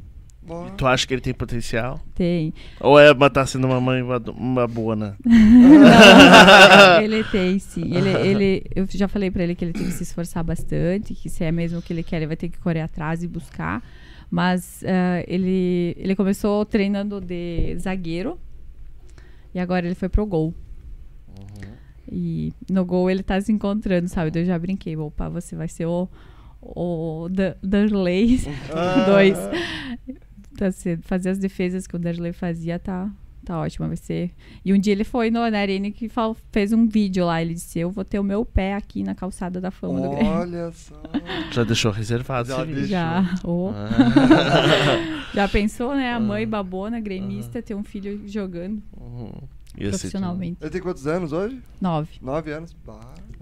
Bom, Tu acha que ele tem potencial? Tem. Ou é tá sendo uma mãe uma, boa, né? <laughs> Não, ele tem, sim. Ele, ele, eu já falei pra ele que ele tem que se esforçar bastante, que se é mesmo o que ele quer, ele vai ter que correr atrás e buscar. Mas ah, ele, ele começou treinando de zagueiro e agora ele foi pro gol. E no gol ele tá se encontrando, sabe? Eu já brinquei, opa, você vai ser o, o Darley 2. <laughs> Tá sendo- fazer as defesas que o Darley fazia tá, tá ótimo, vai ser. E um dia ele foi no, na Arena que fal- fez um vídeo lá, ele disse, eu vou ter o meu pé aqui na calçada da fama do Grêmio. olha só. Já deixou reservado Já esse vídeo. deixou. Já, oh. Ah. <laughs> já pensou, né? A mãe Ah. babona, gremista, ter um filho jogando Uhum. Ia profissionalmente. Ele tem quantos anos hoje? Nove. Nove anos. Bah.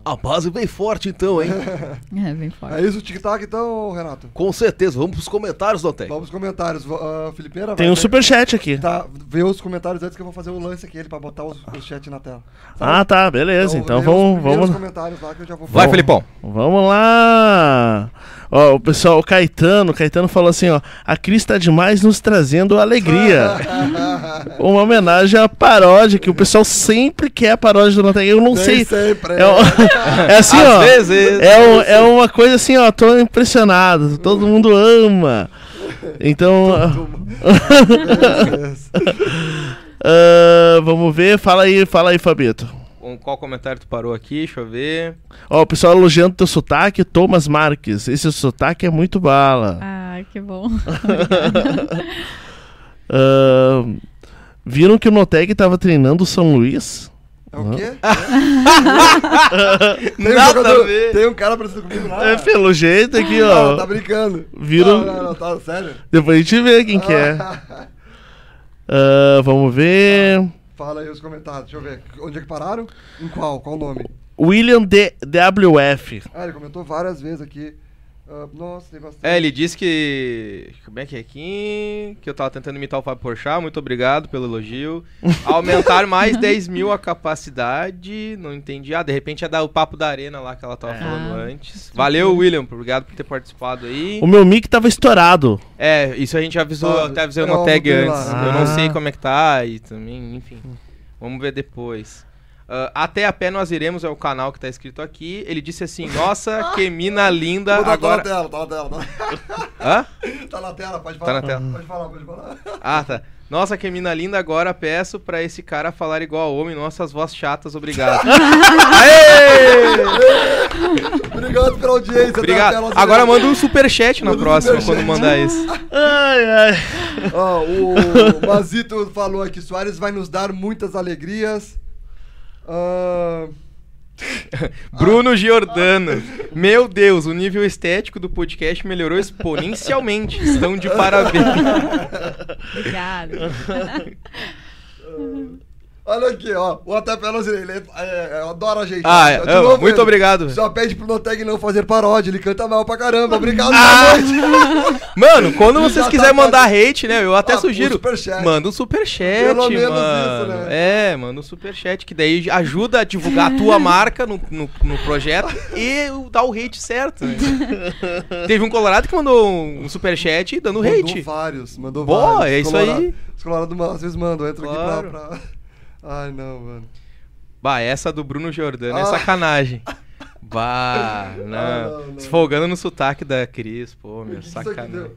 A base vem forte então, hein? <laughs> É, bem forte. É isso o tic-tac então, Renato? Com certeza. Vamos pros comentários, Dantec. Vamos pros comentários. Uh, Felipeira, Tem vai um ver- superchat aqui. Tá, vê os comentários antes que eu vou fazer o lance aqui ele pra botar os- o chat na tela. Ah, tá, beleza. Então os vamos, vamos, comentários lá que eu já vou Vai. Felipão. vamos lá. Ó, o pessoal, o Caetano, o Caetano falou assim, ó, a Cris tá demais nos trazendo alegria. <laughs> Uma homenagem à paródia, que o pessoal sempre quer a paródia do Notec. Eu não Nem sei. sempre. É, o- <laughs> é assim, Às ó. vezes. É, um- é uma coisa assim, ó, tô impressionado. Todo mundo ama. Então. <laughs> ah, vamos ver. Fala aí, fala aí, Fabito. Com qual comentário tu parou aqui? Deixa eu ver. Ó, o pessoal elogiando teu sotaque, Thomas Marques. Esse sotaque é muito bala. Ah, que bom. <laughs> Ah, viram que o Noteg tava treinando o São Luís? É o quê? <laughs> tem, um Nada jogador- a ver. tem um cara parecido comigo lá. É, pelo jeito aqui, Não, ó. tá brincando. Viram- Não, não, não, tá sério. Depois a gente vê quem que é. <laughs> Ah, vamos ver. Fala aí os comentários, deixa eu ver. Onde é que pararam? Em qual? Qual o nome? William D WF. Ah, ele comentou várias vezes aqui. Ah, nossa, tem bastante. É, ele disse que. Como é que é aqui? Que eu tava tentando imitar o Fábio Porchat. Muito obrigado pelo elogio. <laughs> Aumentar mais 10 mil a capacidade. Não entendi. Ah, de repente é dar o papo da arena lá que ela tava falando Ah, antes. Valeu, William. Obrigado por ter participado aí. O meu mic tava estourado. É, isso a gente avisou, Ah, até avisei eu no tag antes. lá. Eu não Ah. sei como é que tá e também, enfim. Vamos ver depois. Ah, até a pé nós iremos é o canal que tá escrito aqui. Ele disse assim: <laughs> Nossa, que mina linda. Tá, tá Agora. na tela, tá na tela. Tá, Hã? <laughs> tá na tela, pode Tá falar. na tela. Pode falar, pode falar. <laughs> Ah, tá. Nossa, que mina linda. Agora peço pra esse cara falar igual homem. Nossas vozes chatas, obrigado. Aê! Obrigado pela audiência. tá Obrigado. na tela, Agora manda um superchat na Manda próxima, superchat. quando mandar isso. Ai, ai. Ó, o Mazito falou aqui, Soares vai nos dar muitas alegrias. Ah, <laughs> Bruno Giordano. Meu Deus, o nível estético do podcast melhorou exponencialmente. Estão de parabéns. Obrigada. <laughs> olha aqui, ó. O Até Pelas, ele é, é, adora a gente. Ah, é, novo, muito ele obrigado. Só pede pro Noteg não fazer paródia, ele canta mal pra caramba. Obrigado, Ah! boa. <laughs> Mano, quando vocês tá quiserem mandar quase- hate, né? Eu até Ah, um sugiro. superchat. Manda um superchat, Pelo menos mano. isso, né? É, manda um superchat, que daí ajuda a divulgar a tua <laughs> marca no, no, no projeto e dar o hate certo. né? <laughs> Teve um Colorado que mandou um superchat dando Mandou hate. vários, mandou Boa, vários. é isso Colorado- aí. Os colorados às vezes mandam, entra Claro. aqui pra, pra... Ai, não, mano. Bah, essa do Bruno Giordano é Ah. sacanagem. Bah, não. Ah, não, não. Esfolgando no sotaque da Cris, pô, meu, que que sacanagem. deu?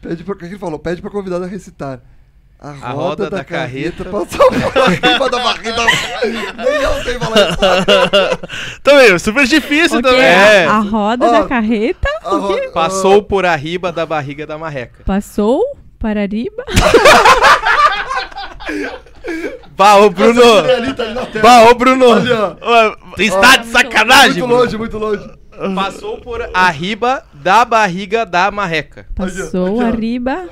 Pede pra, o que ele falou? Pede pra convidado a recitar. A roda, roda da, da carreta, carreta- passou por da barriga. <laughs> Nem eu sei falar isso. <laughs> Também, é super difícil O quê? também. É. A roda Ó, da carreta A roda- Passou por arriba da barriga da marreca. passou para riba. <laughs> Bah, ô Bruno! Ah, ali, tá ali. Bah, ô Bruno! Olha, Tu está de sacanagem, muito longe, muito longe. Passou por arriba da barriga da marreca. Passou arriba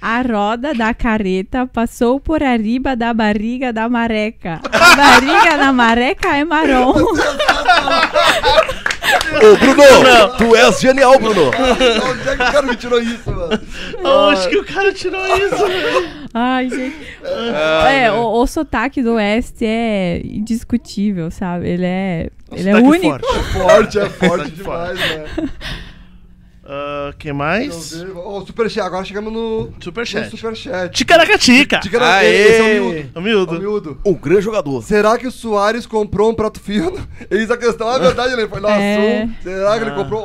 a roda da carreta passou por arriba da barriga da mareca. A barriga da mareca é marrom. Ô, Bruno, tu és genial, Bruno. Onde é que o cara me tirou isso, mano? Onde que o cara tirou isso? Ai, gente. Ai, É, meu. o, o sotaque do Oeste é indiscutível, sabe? Ele é, ele é único. forte. Forte, é forte demais, né? Ah, que mais? eu ver. Ó, o Superchat, agora chegamos no, Superchat. no Superchat. Ticaracatica. Esse é o miúdo. O Ó, miúdo. o miúdo. Um grande jogador. Será que o Soares comprou um prato fino? <laughs> Eis a questão, é verdade, ele foi no É. assunto. Será que ele Ah. comprou?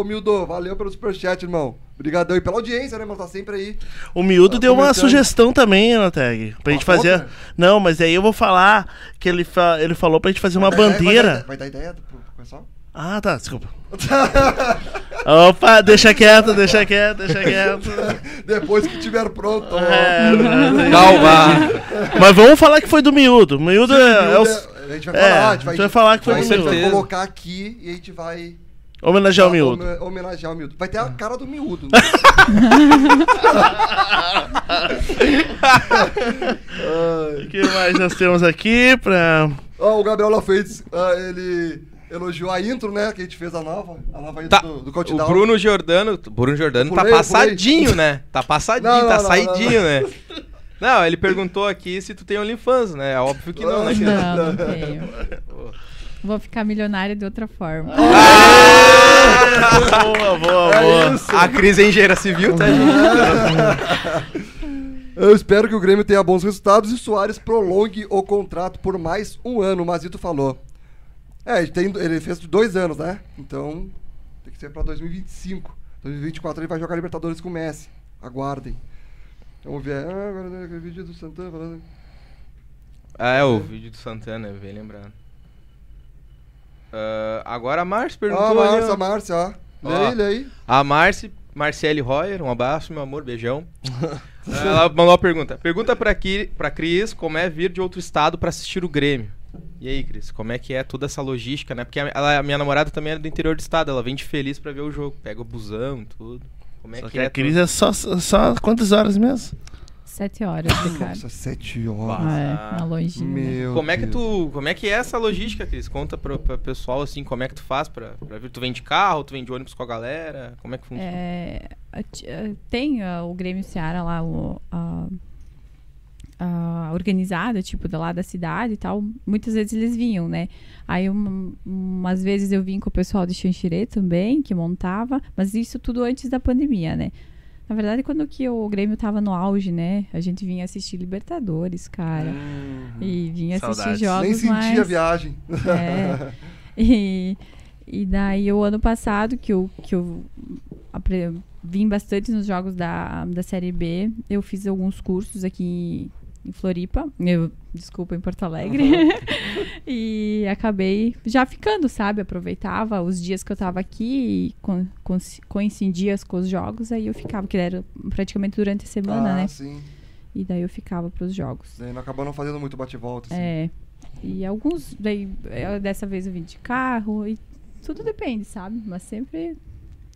Ô, Mildo, valeu pelo superchat, irmão. Obrigadão e pela audiência, né, irmão? Tá sempre aí. O miúdo Tá deu uma sugestão também, né, Tag? Pra Uma gente fazer. foto? Não, mas aí eu vou falar que ele, fa... ele falou pra gente fazer uma Vai dar- bandeira. Vai dar, vai dar ideia pro pessoal? Ah, tá, desculpa. <laughs> Opa, deixa quieto, deixa quieto, deixa quieto. <laughs> Depois que tiver pronto. É, Calma. Mas vamos falar que foi do miúdo. O miúdo é, é o- A gente vai é, falar, a gente vai falar que foi do a gente miúdo. vai colocar aqui e a gente vai Homenagear o miúdo. homenagear o miúdo. Vai ter a cara do miúdo. né? <laughs> O que mais nós temos aqui pra. Ó, o Gabriel Lafeites, ah, ele elogiou a intro, né? Que a gente fez a nova. A nova intro Tá, do, do o Countdown. Bruno Giordano, o Bruno Giordano Eu tá pulei, pulei. passadinho, né? Tá <laughs> passadinho, Não, não, tá não, saidinho, não, né? Não, ele perguntou aqui se tu tem OnlyFans, né? É óbvio que não, né? querido? Não, não tenho. Vou ficar milionária de outra forma. boa, boa, É boa. isso. A crise é engenheira civil, tá, gente? Eu espero que o Grêmio tenha bons resultados e Soares prolongue o contrato por mais um ano, o Mazito falou. É, ele, tem, ele fez de dois anos, né? Então tem que ser pra 2025. 2024 ele vai jogar Libertadores com o Messi. Aguardem. Vamos ver. Ah, agora tem aquele vídeo do Santana falando. Ah, é o vídeo do Santana, bem lembrado. Ah, agora a Márcia perguntou. Ó, a Márcia, a Márcia, ó. Ó. aí, lê aí. A Marci, Marcele Royer, um abraço, meu amor, beijão. <laughs> Ela mandou uma pergunta. Pergunta pra, Ki, pra Cris como é vir de outro estado pra assistir o Grêmio. E aí, Cris, como é que é toda essa logística, né? Porque a, ela- a minha namorada também é do interior do estado, ela vem de feliz pra ver o jogo. Pega o busão e tudo. Como é Só que, que é? a crise é só, só quantas horas mesmo? Sete horas de cara. Nossa, sete horas. É, uma longinha. Meu Como é que tu, como é que é essa logística, Cris? Conta pro, pro pessoal assim, como é que tu faz pra, pra vir? Tu vem de carro, tu vem de ônibus com a galera? Como é que funciona? É, eh, tem ah, o Grêmio Seara lá, o, a, a organizada, tipo, da lá da cidade e tal. Muitas vezes eles vinham, né? Aí um, umas vezes eu vim com o pessoal de Xanxerê também, que montava, mas isso tudo antes da pandemia, né? Na verdade, quando que o Grêmio tava no auge, né? A gente vinha assistir Libertadores, cara. E vinha assistir Saudades. jogos Nem senti mais... a viagem. É. E, e daí o ano passado, que eu, que eu apre- vim bastante nos jogos da, da Série B, eu fiz alguns cursos aqui em Floripa, eu, desculpa, em Porto Alegre. <laughs> e acabei já ficando, sabe? Aproveitava os dias que eu tava aqui e co- co- coincidia com os jogos, aí eu ficava, que era praticamente durante a semana, ah, né? sim. E daí eu ficava pros jogos. Daí não acabou não fazendo muito bate-volta, assim. É. E alguns, daí, eu- dessa vez eu vim de carro e tudo depende, sabe? Mas sempre E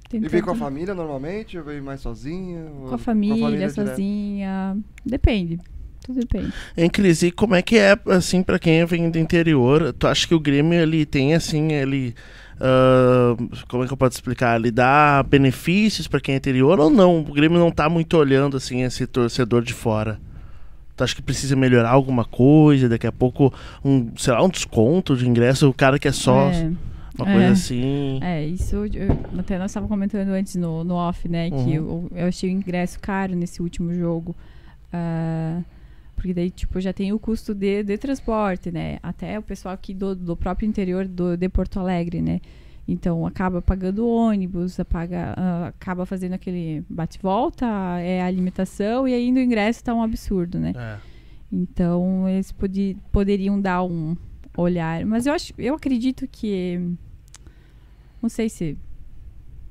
tentando... veio com a família normalmente? Ou veio mais sozinha? Com a família, direto? sozinha. Depende. Tudo depende. Em Cris, e como é que é, assim, pra quem vem do interior? Tu acha que o Grêmio, ele tem, assim, ele... ah, como é que eu posso explicar? Ele dá benefícios pra quem é interior ou não? O Grêmio não tá muito olhando, assim, esse torcedor de fora. Tu acha que precisa melhorar alguma coisa? Daqui a pouco, um, sei lá, um desconto de ingresso? O cara que é uma é. coisa assim... É, isso eu- até nós estávamos comentando antes no, no off, né? Que eu, eu achei o ingresso caro nesse último jogo. Ah, porque daí, tipo, já tem o custo de, de transporte, né? Até o pessoal aqui do, do próprio interior do, de Porto Alegre, né? Então acaba pagando ônibus, apaga, ah, acaba fazendo aquele bate-volta, é a alimentação e ainda o ingresso tá um absurdo, né? É. Então eles podi- poderiam dar um olhar, mas eu acho, eu acredito que não sei se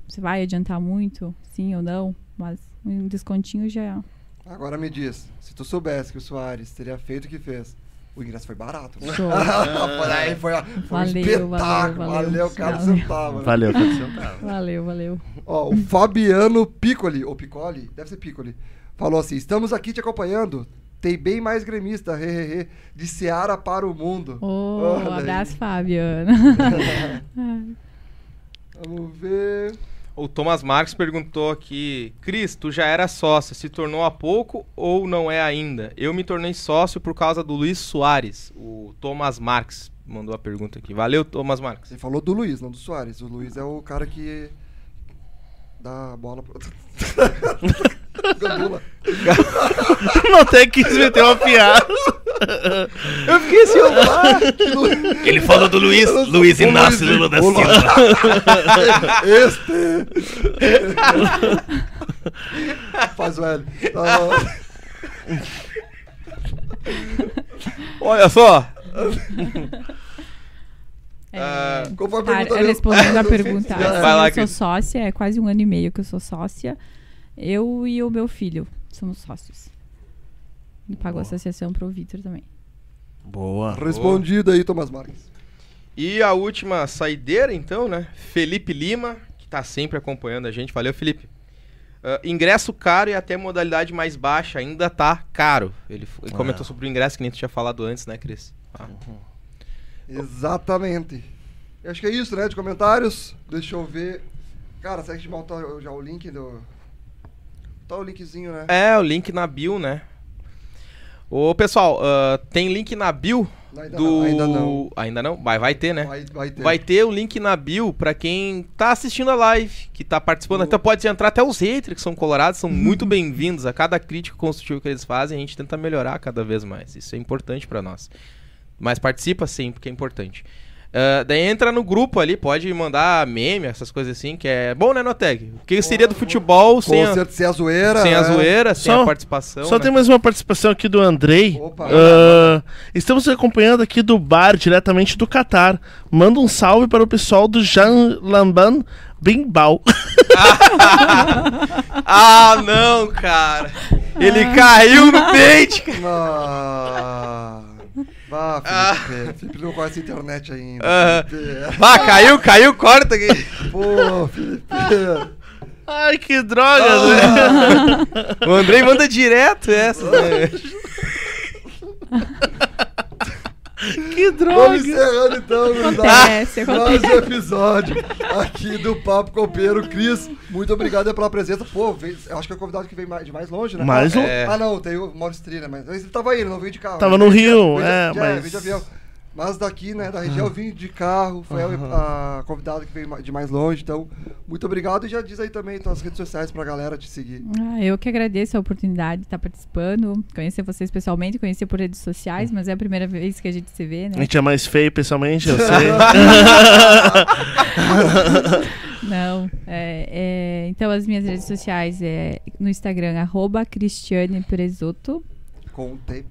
se vai adiantar muito, sim ou não, mas um descontinho já Agora me diz, se tu soubesse que o Soares teria feito o que fez, o ingresso foi barato. né? show. <laughs> foi, aí, foi, foi um Valeu, espetáculo. valeu, Valeu, valeu. cada Valeu. centavo. né? Valeu, <laughs> centavo. valeu, valeu. Ó, o Fabiano Piccoli, ou Piccoli, deve ser Piccoli, falou assim: estamos aqui te acompanhando. Tem bem mais gremista, hehehe, de Seara para o mundo. Oh, Olha um aí. abraço, Fabiana. <laughs> Vamos ver. O Thomas Marques perguntou aqui: Cris, tu já era sócio, se tornou há pouco ou não é ainda? Eu me tornei sócio por causa do Luiz Soares. O Thomas Marques mandou a pergunta aqui. Valeu, Thomas Marques. Ele falou do Luiz, não do Soares. O Luiz é o cara que dá a bola pro. <laughs> Gandula. <laughs> não tem que meter uma piada. Eu fiquei assim, ó, ah. Ele falou do Luiz, Luiz Inácio Lula da Silva. Este. Faz o L. Olha só. É, Ah, Qual foi a Cara, pergunta eu mesmo? respondendo a pergunta, <laughs> Vai assim, lá, eu sou sócia, é quase um ano e meio que eu sou sócia. Eu e o meu filho somos sócios. E pago a associação pro Vitor também. Boa. Respondido aí, Thomas Marques. E a última saideira, então, né? Felipe Lima, que tá sempre acompanhando a gente. Valeu, Felipe. Ah, ingresso caro e até modalidade mais baixa ainda tá caro. Ele, ele É. comentou sobre o ingresso que nem tu tinha falado antes, né, Cris? Ah. Exatamente. Eu acho que é isso, né? De comentários. Deixa eu ver. Cara, será que a gente já o link do. Tá o linkzinho, né? É, o link na bio, né? Ô, pessoal, ah, tem link na bio Ainda do... não, ainda não. Ainda não? Vai, vai ter, né? Vai, vai ter. Vai ter o link na bio pra quem tá assistindo a live, que tá participando. Então pode entrar até os haters que são colorados, são <laughs> muito bem-vindos. A cada crítica construtiva que eles fazem, a gente tenta melhorar cada vez mais. Isso é importante pra nós. Mas participa sim, porque é importante. Ah, daí entra no grupo ali, pode mandar meme, essas coisas assim, que é bom, né, Noteg? O que seria do futebol sem, a, sem a zoeira. sem a né? zoeira, sem Só- a participação? Só né? tem mais uma participação aqui do Andrei. Opa. Ah, estamos acompanhando aqui do bar, diretamente do Catar. Manda um salve para o pessoal do Jean Lamban Bimbal. <laughs> Ah, não, cara. Ele caiu no dente, cara. Ah, vá, Felipe. Felipe não conhece a internet ainda. Aham. Felipe. Ah, caiu, caiu, corta aqui. Pô, Felipe. Ai, que droga, Ah. né? O Andrei manda direto essa. Né? <laughs> Que Vamos droga. encerrando então. Acontece, Mais acontece. um episódio aqui do Papo Copeiro. Cris, muito obrigado pela presença. Pô, veio- eu acho que é o convidado que veio mais- de mais longe, né? Mais ah, longe. É. Ah, não, tem o Maurício Trina, mas ele tava aí, ele não veio de carro. Tava né? no Veio de- Rio, veio de- é, de- mas- veio de avião. Mas daqui, né, da região, eu vim de carro, foi a, a convidada que veio de mais longe. Então, muito obrigado e já diz aí também tuas redes sociais pra galera te seguir. Ah, eu que agradeço a oportunidade de estar participando, conhecer vocês pessoalmente, conhecer por redes sociais, mas é a primeira vez que a gente se vê, A né? gente é mais feio pessoalmente, eu sei. <laughs> Não. é, é, então, as minhas redes sociais é no Instagram, arroba Cristiane Presoto. Contei.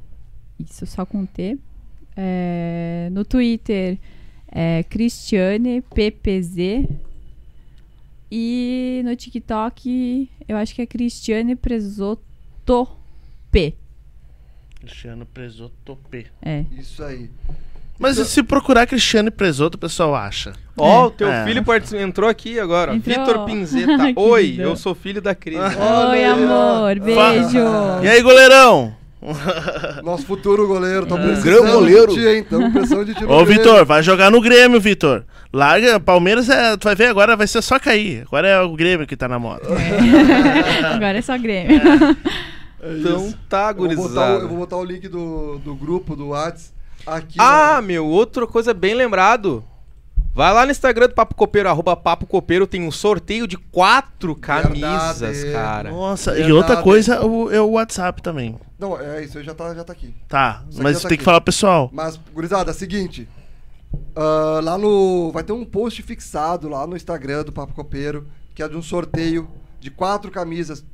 Isso, só com T. É, no Twitter, é Cristiane PPZ. E no TikTok, eu acho que é Cristiane Presoto P. Cristiano Presoto P. É. Isso aí. Mas e se procurar Cristiano Presoto, o pessoal acha. Ó, o teu É. filho entrou aqui agora. Entrou. Vitor Pinzeta. <laughs> Oi, eu sou filho da Cris. Oi, amor. Beijo. E aí, goleirão? <laughs> Nosso futuro goleiro, tá precisando Grande goleiro. de ti, hein? Tamo precisando de ti Ô. Vitor, vai jogar no Grêmio, Vitor. Larga, Palmeiras, é, tu vai ver agora, vai ser só cair. Agora é o Grêmio que tá na moda. <laughs> Agora é só Grêmio. É Então isso. tá, Eu gurizada. eu vou botar o link do, do grupo, do Whats, aqui. Ah, na- meu, outra coisa bem lembrado. Vai lá no Instagram do Papo Copeiro, arroba Papo Copeiro, tem um sorteio de quatro camisas, Verdade. cara. Nossa, e Verdade. outra coisa o- é o WhatsApp também. Não, é isso aí já tá, já tá aqui. Tá, Isso mas tá tem aqui. que falar pro pessoal. Mas, gurizada, é o seguinte. ah, lá no. Vai ter um post fixado lá no Instagram do Papo Copeiro, que é de um sorteio de quatro camisas.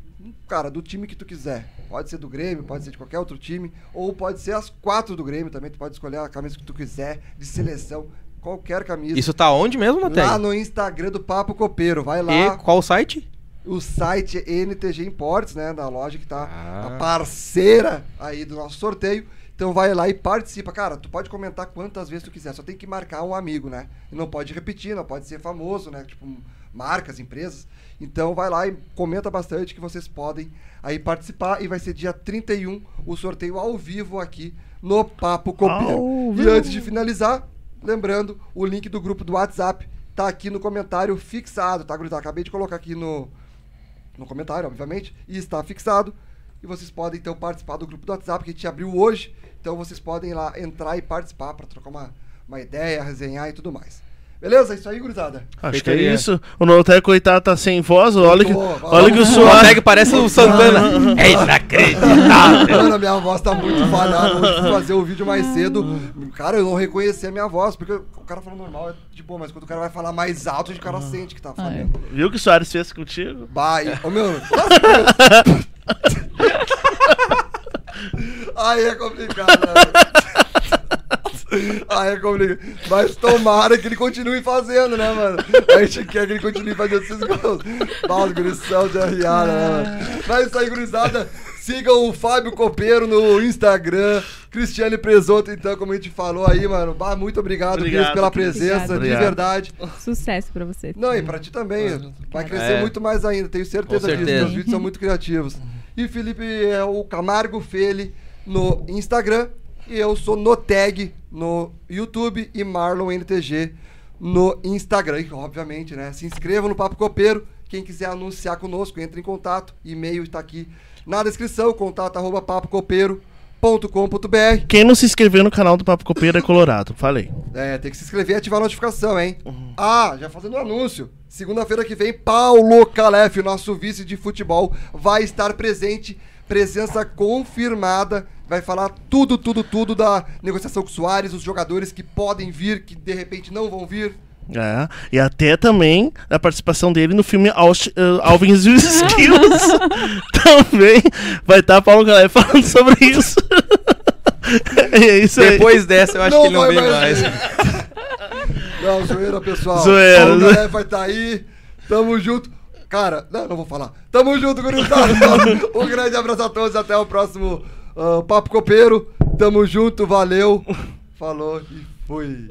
Cara, do time que tu quiser. Pode ser do Grêmio, pode ser de qualquer outro time, ou pode ser as quatro do Grêmio também. Tu pode escolher a camisa que tu quiser, de seleção, qualquer camisa. Isso tá onde mesmo, Noteg? Lá no Instagram do Papo Copeiro. Vai lá. E qual o site? O site é NTG Imports, né? Da loja que tá Ah. a parceira aí do nosso sorteio. Então vai lá e participa. Cara, tu pode comentar quantas vezes tu quiser, só tem que marcar um amigo, né? E não pode repetir, não pode ser famoso, né? Tipo, marcas, empresas. Então vai lá e comenta bastante que vocês podem aí participar. E vai ser dia 31 o sorteio ao vivo aqui no Papo Copeiro. Ao E antes de finalizar, lembrando, o link do grupo do WhatsApp tá aqui no comentário fixado, tá, gurizada? Acabei de colocar aqui no, no comentário, obviamente, e está fixado. E vocês podem então participar do grupo do WhatsApp que a gente abriu hoje. Então vocês podem lá entrar e participar para trocar uma, uma ideia, resenhar e tudo mais. Beleza? É isso aí, gurizada. Acho que é isso. O Noté, coitado, tá sem voz. Olha que, olha que o O suor. Noteg parece o Santana. <laughs> É inacreditável. Mano, a minha voz tá muito falhada. Hoje fui fazer o vídeo mais cedo. Cara, eu não reconheci a minha voz, porque o cara falou normal, é de boa, mas quando o cara vai falar mais alto, o cara sente que tá falhando. Viu o que o Soares fez contigo? Vai. Ô meu. <laughs> <laughs> Aí é complicado, né? Aí é complicado. Mas tomara que ele continue fazendo, né, mano? A gente quer que ele continue fazendo esses gols. Paulo, gurição de RA, né, mano? Mas é isso aí, gurizada. Sigam o Fábio Copeiro no Instagram. Cristiane Presoto, então, como a gente falou aí, mano. Bah, muito obrigado, Obrigado, Cris, pela presença, Obrigado. de verdade. Sucesso pra você. Não, e pra ti também. Vai crescer É. muito mais ainda, tenho certeza, certeza. disso. Os vídeos são muito criativos. E Felipe é o Camargo Fele no Instagram. E eu sou Noteg no YouTube e Marlon NTG no Instagram. E, obviamente, né? Se inscrevam no Papo Copeiro. Quem quiser anunciar conosco, entre em contato. E-mail está aqui na descrição, contato arroba papocopeiro.com.br. Quem não se inscreveu no canal do Papo Copeiro é Colorado. Falei. É, tem que se inscrever e ativar a notificação, hein? Ah, já fazendo um anúncio. Segunda-feira que vem, Paulo Calef, nosso vice de futebol, vai estar presente presença confirmada. Vai falar tudo, tudo, tudo da negociação com o Soares, os jogadores que podem vir, que de repente não vão vir. É, e até também a participação dele no filme Aus- uh, Alvin e os Esquilos. também vai estar Paulo Galé falando sobre isso. <laughs> é isso aí. Depois dessa, eu acho que ele não vem mais. vir. <laughs> Não, zoeira, pessoal. Zoeira, Paulo. Galé vai estar aí. Tamo junto. Cara, não, não vou falar. Tamo junto, gurizada. <laughs> um grande abraço a todos. Até o próximo ah, Papo Copeiro. Tamo junto, valeu. Falou e fui.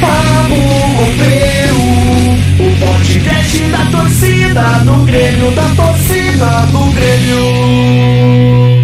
Papo Copeiro, o podcast da torcida, do Grêmio, da torcida, do Grêmio.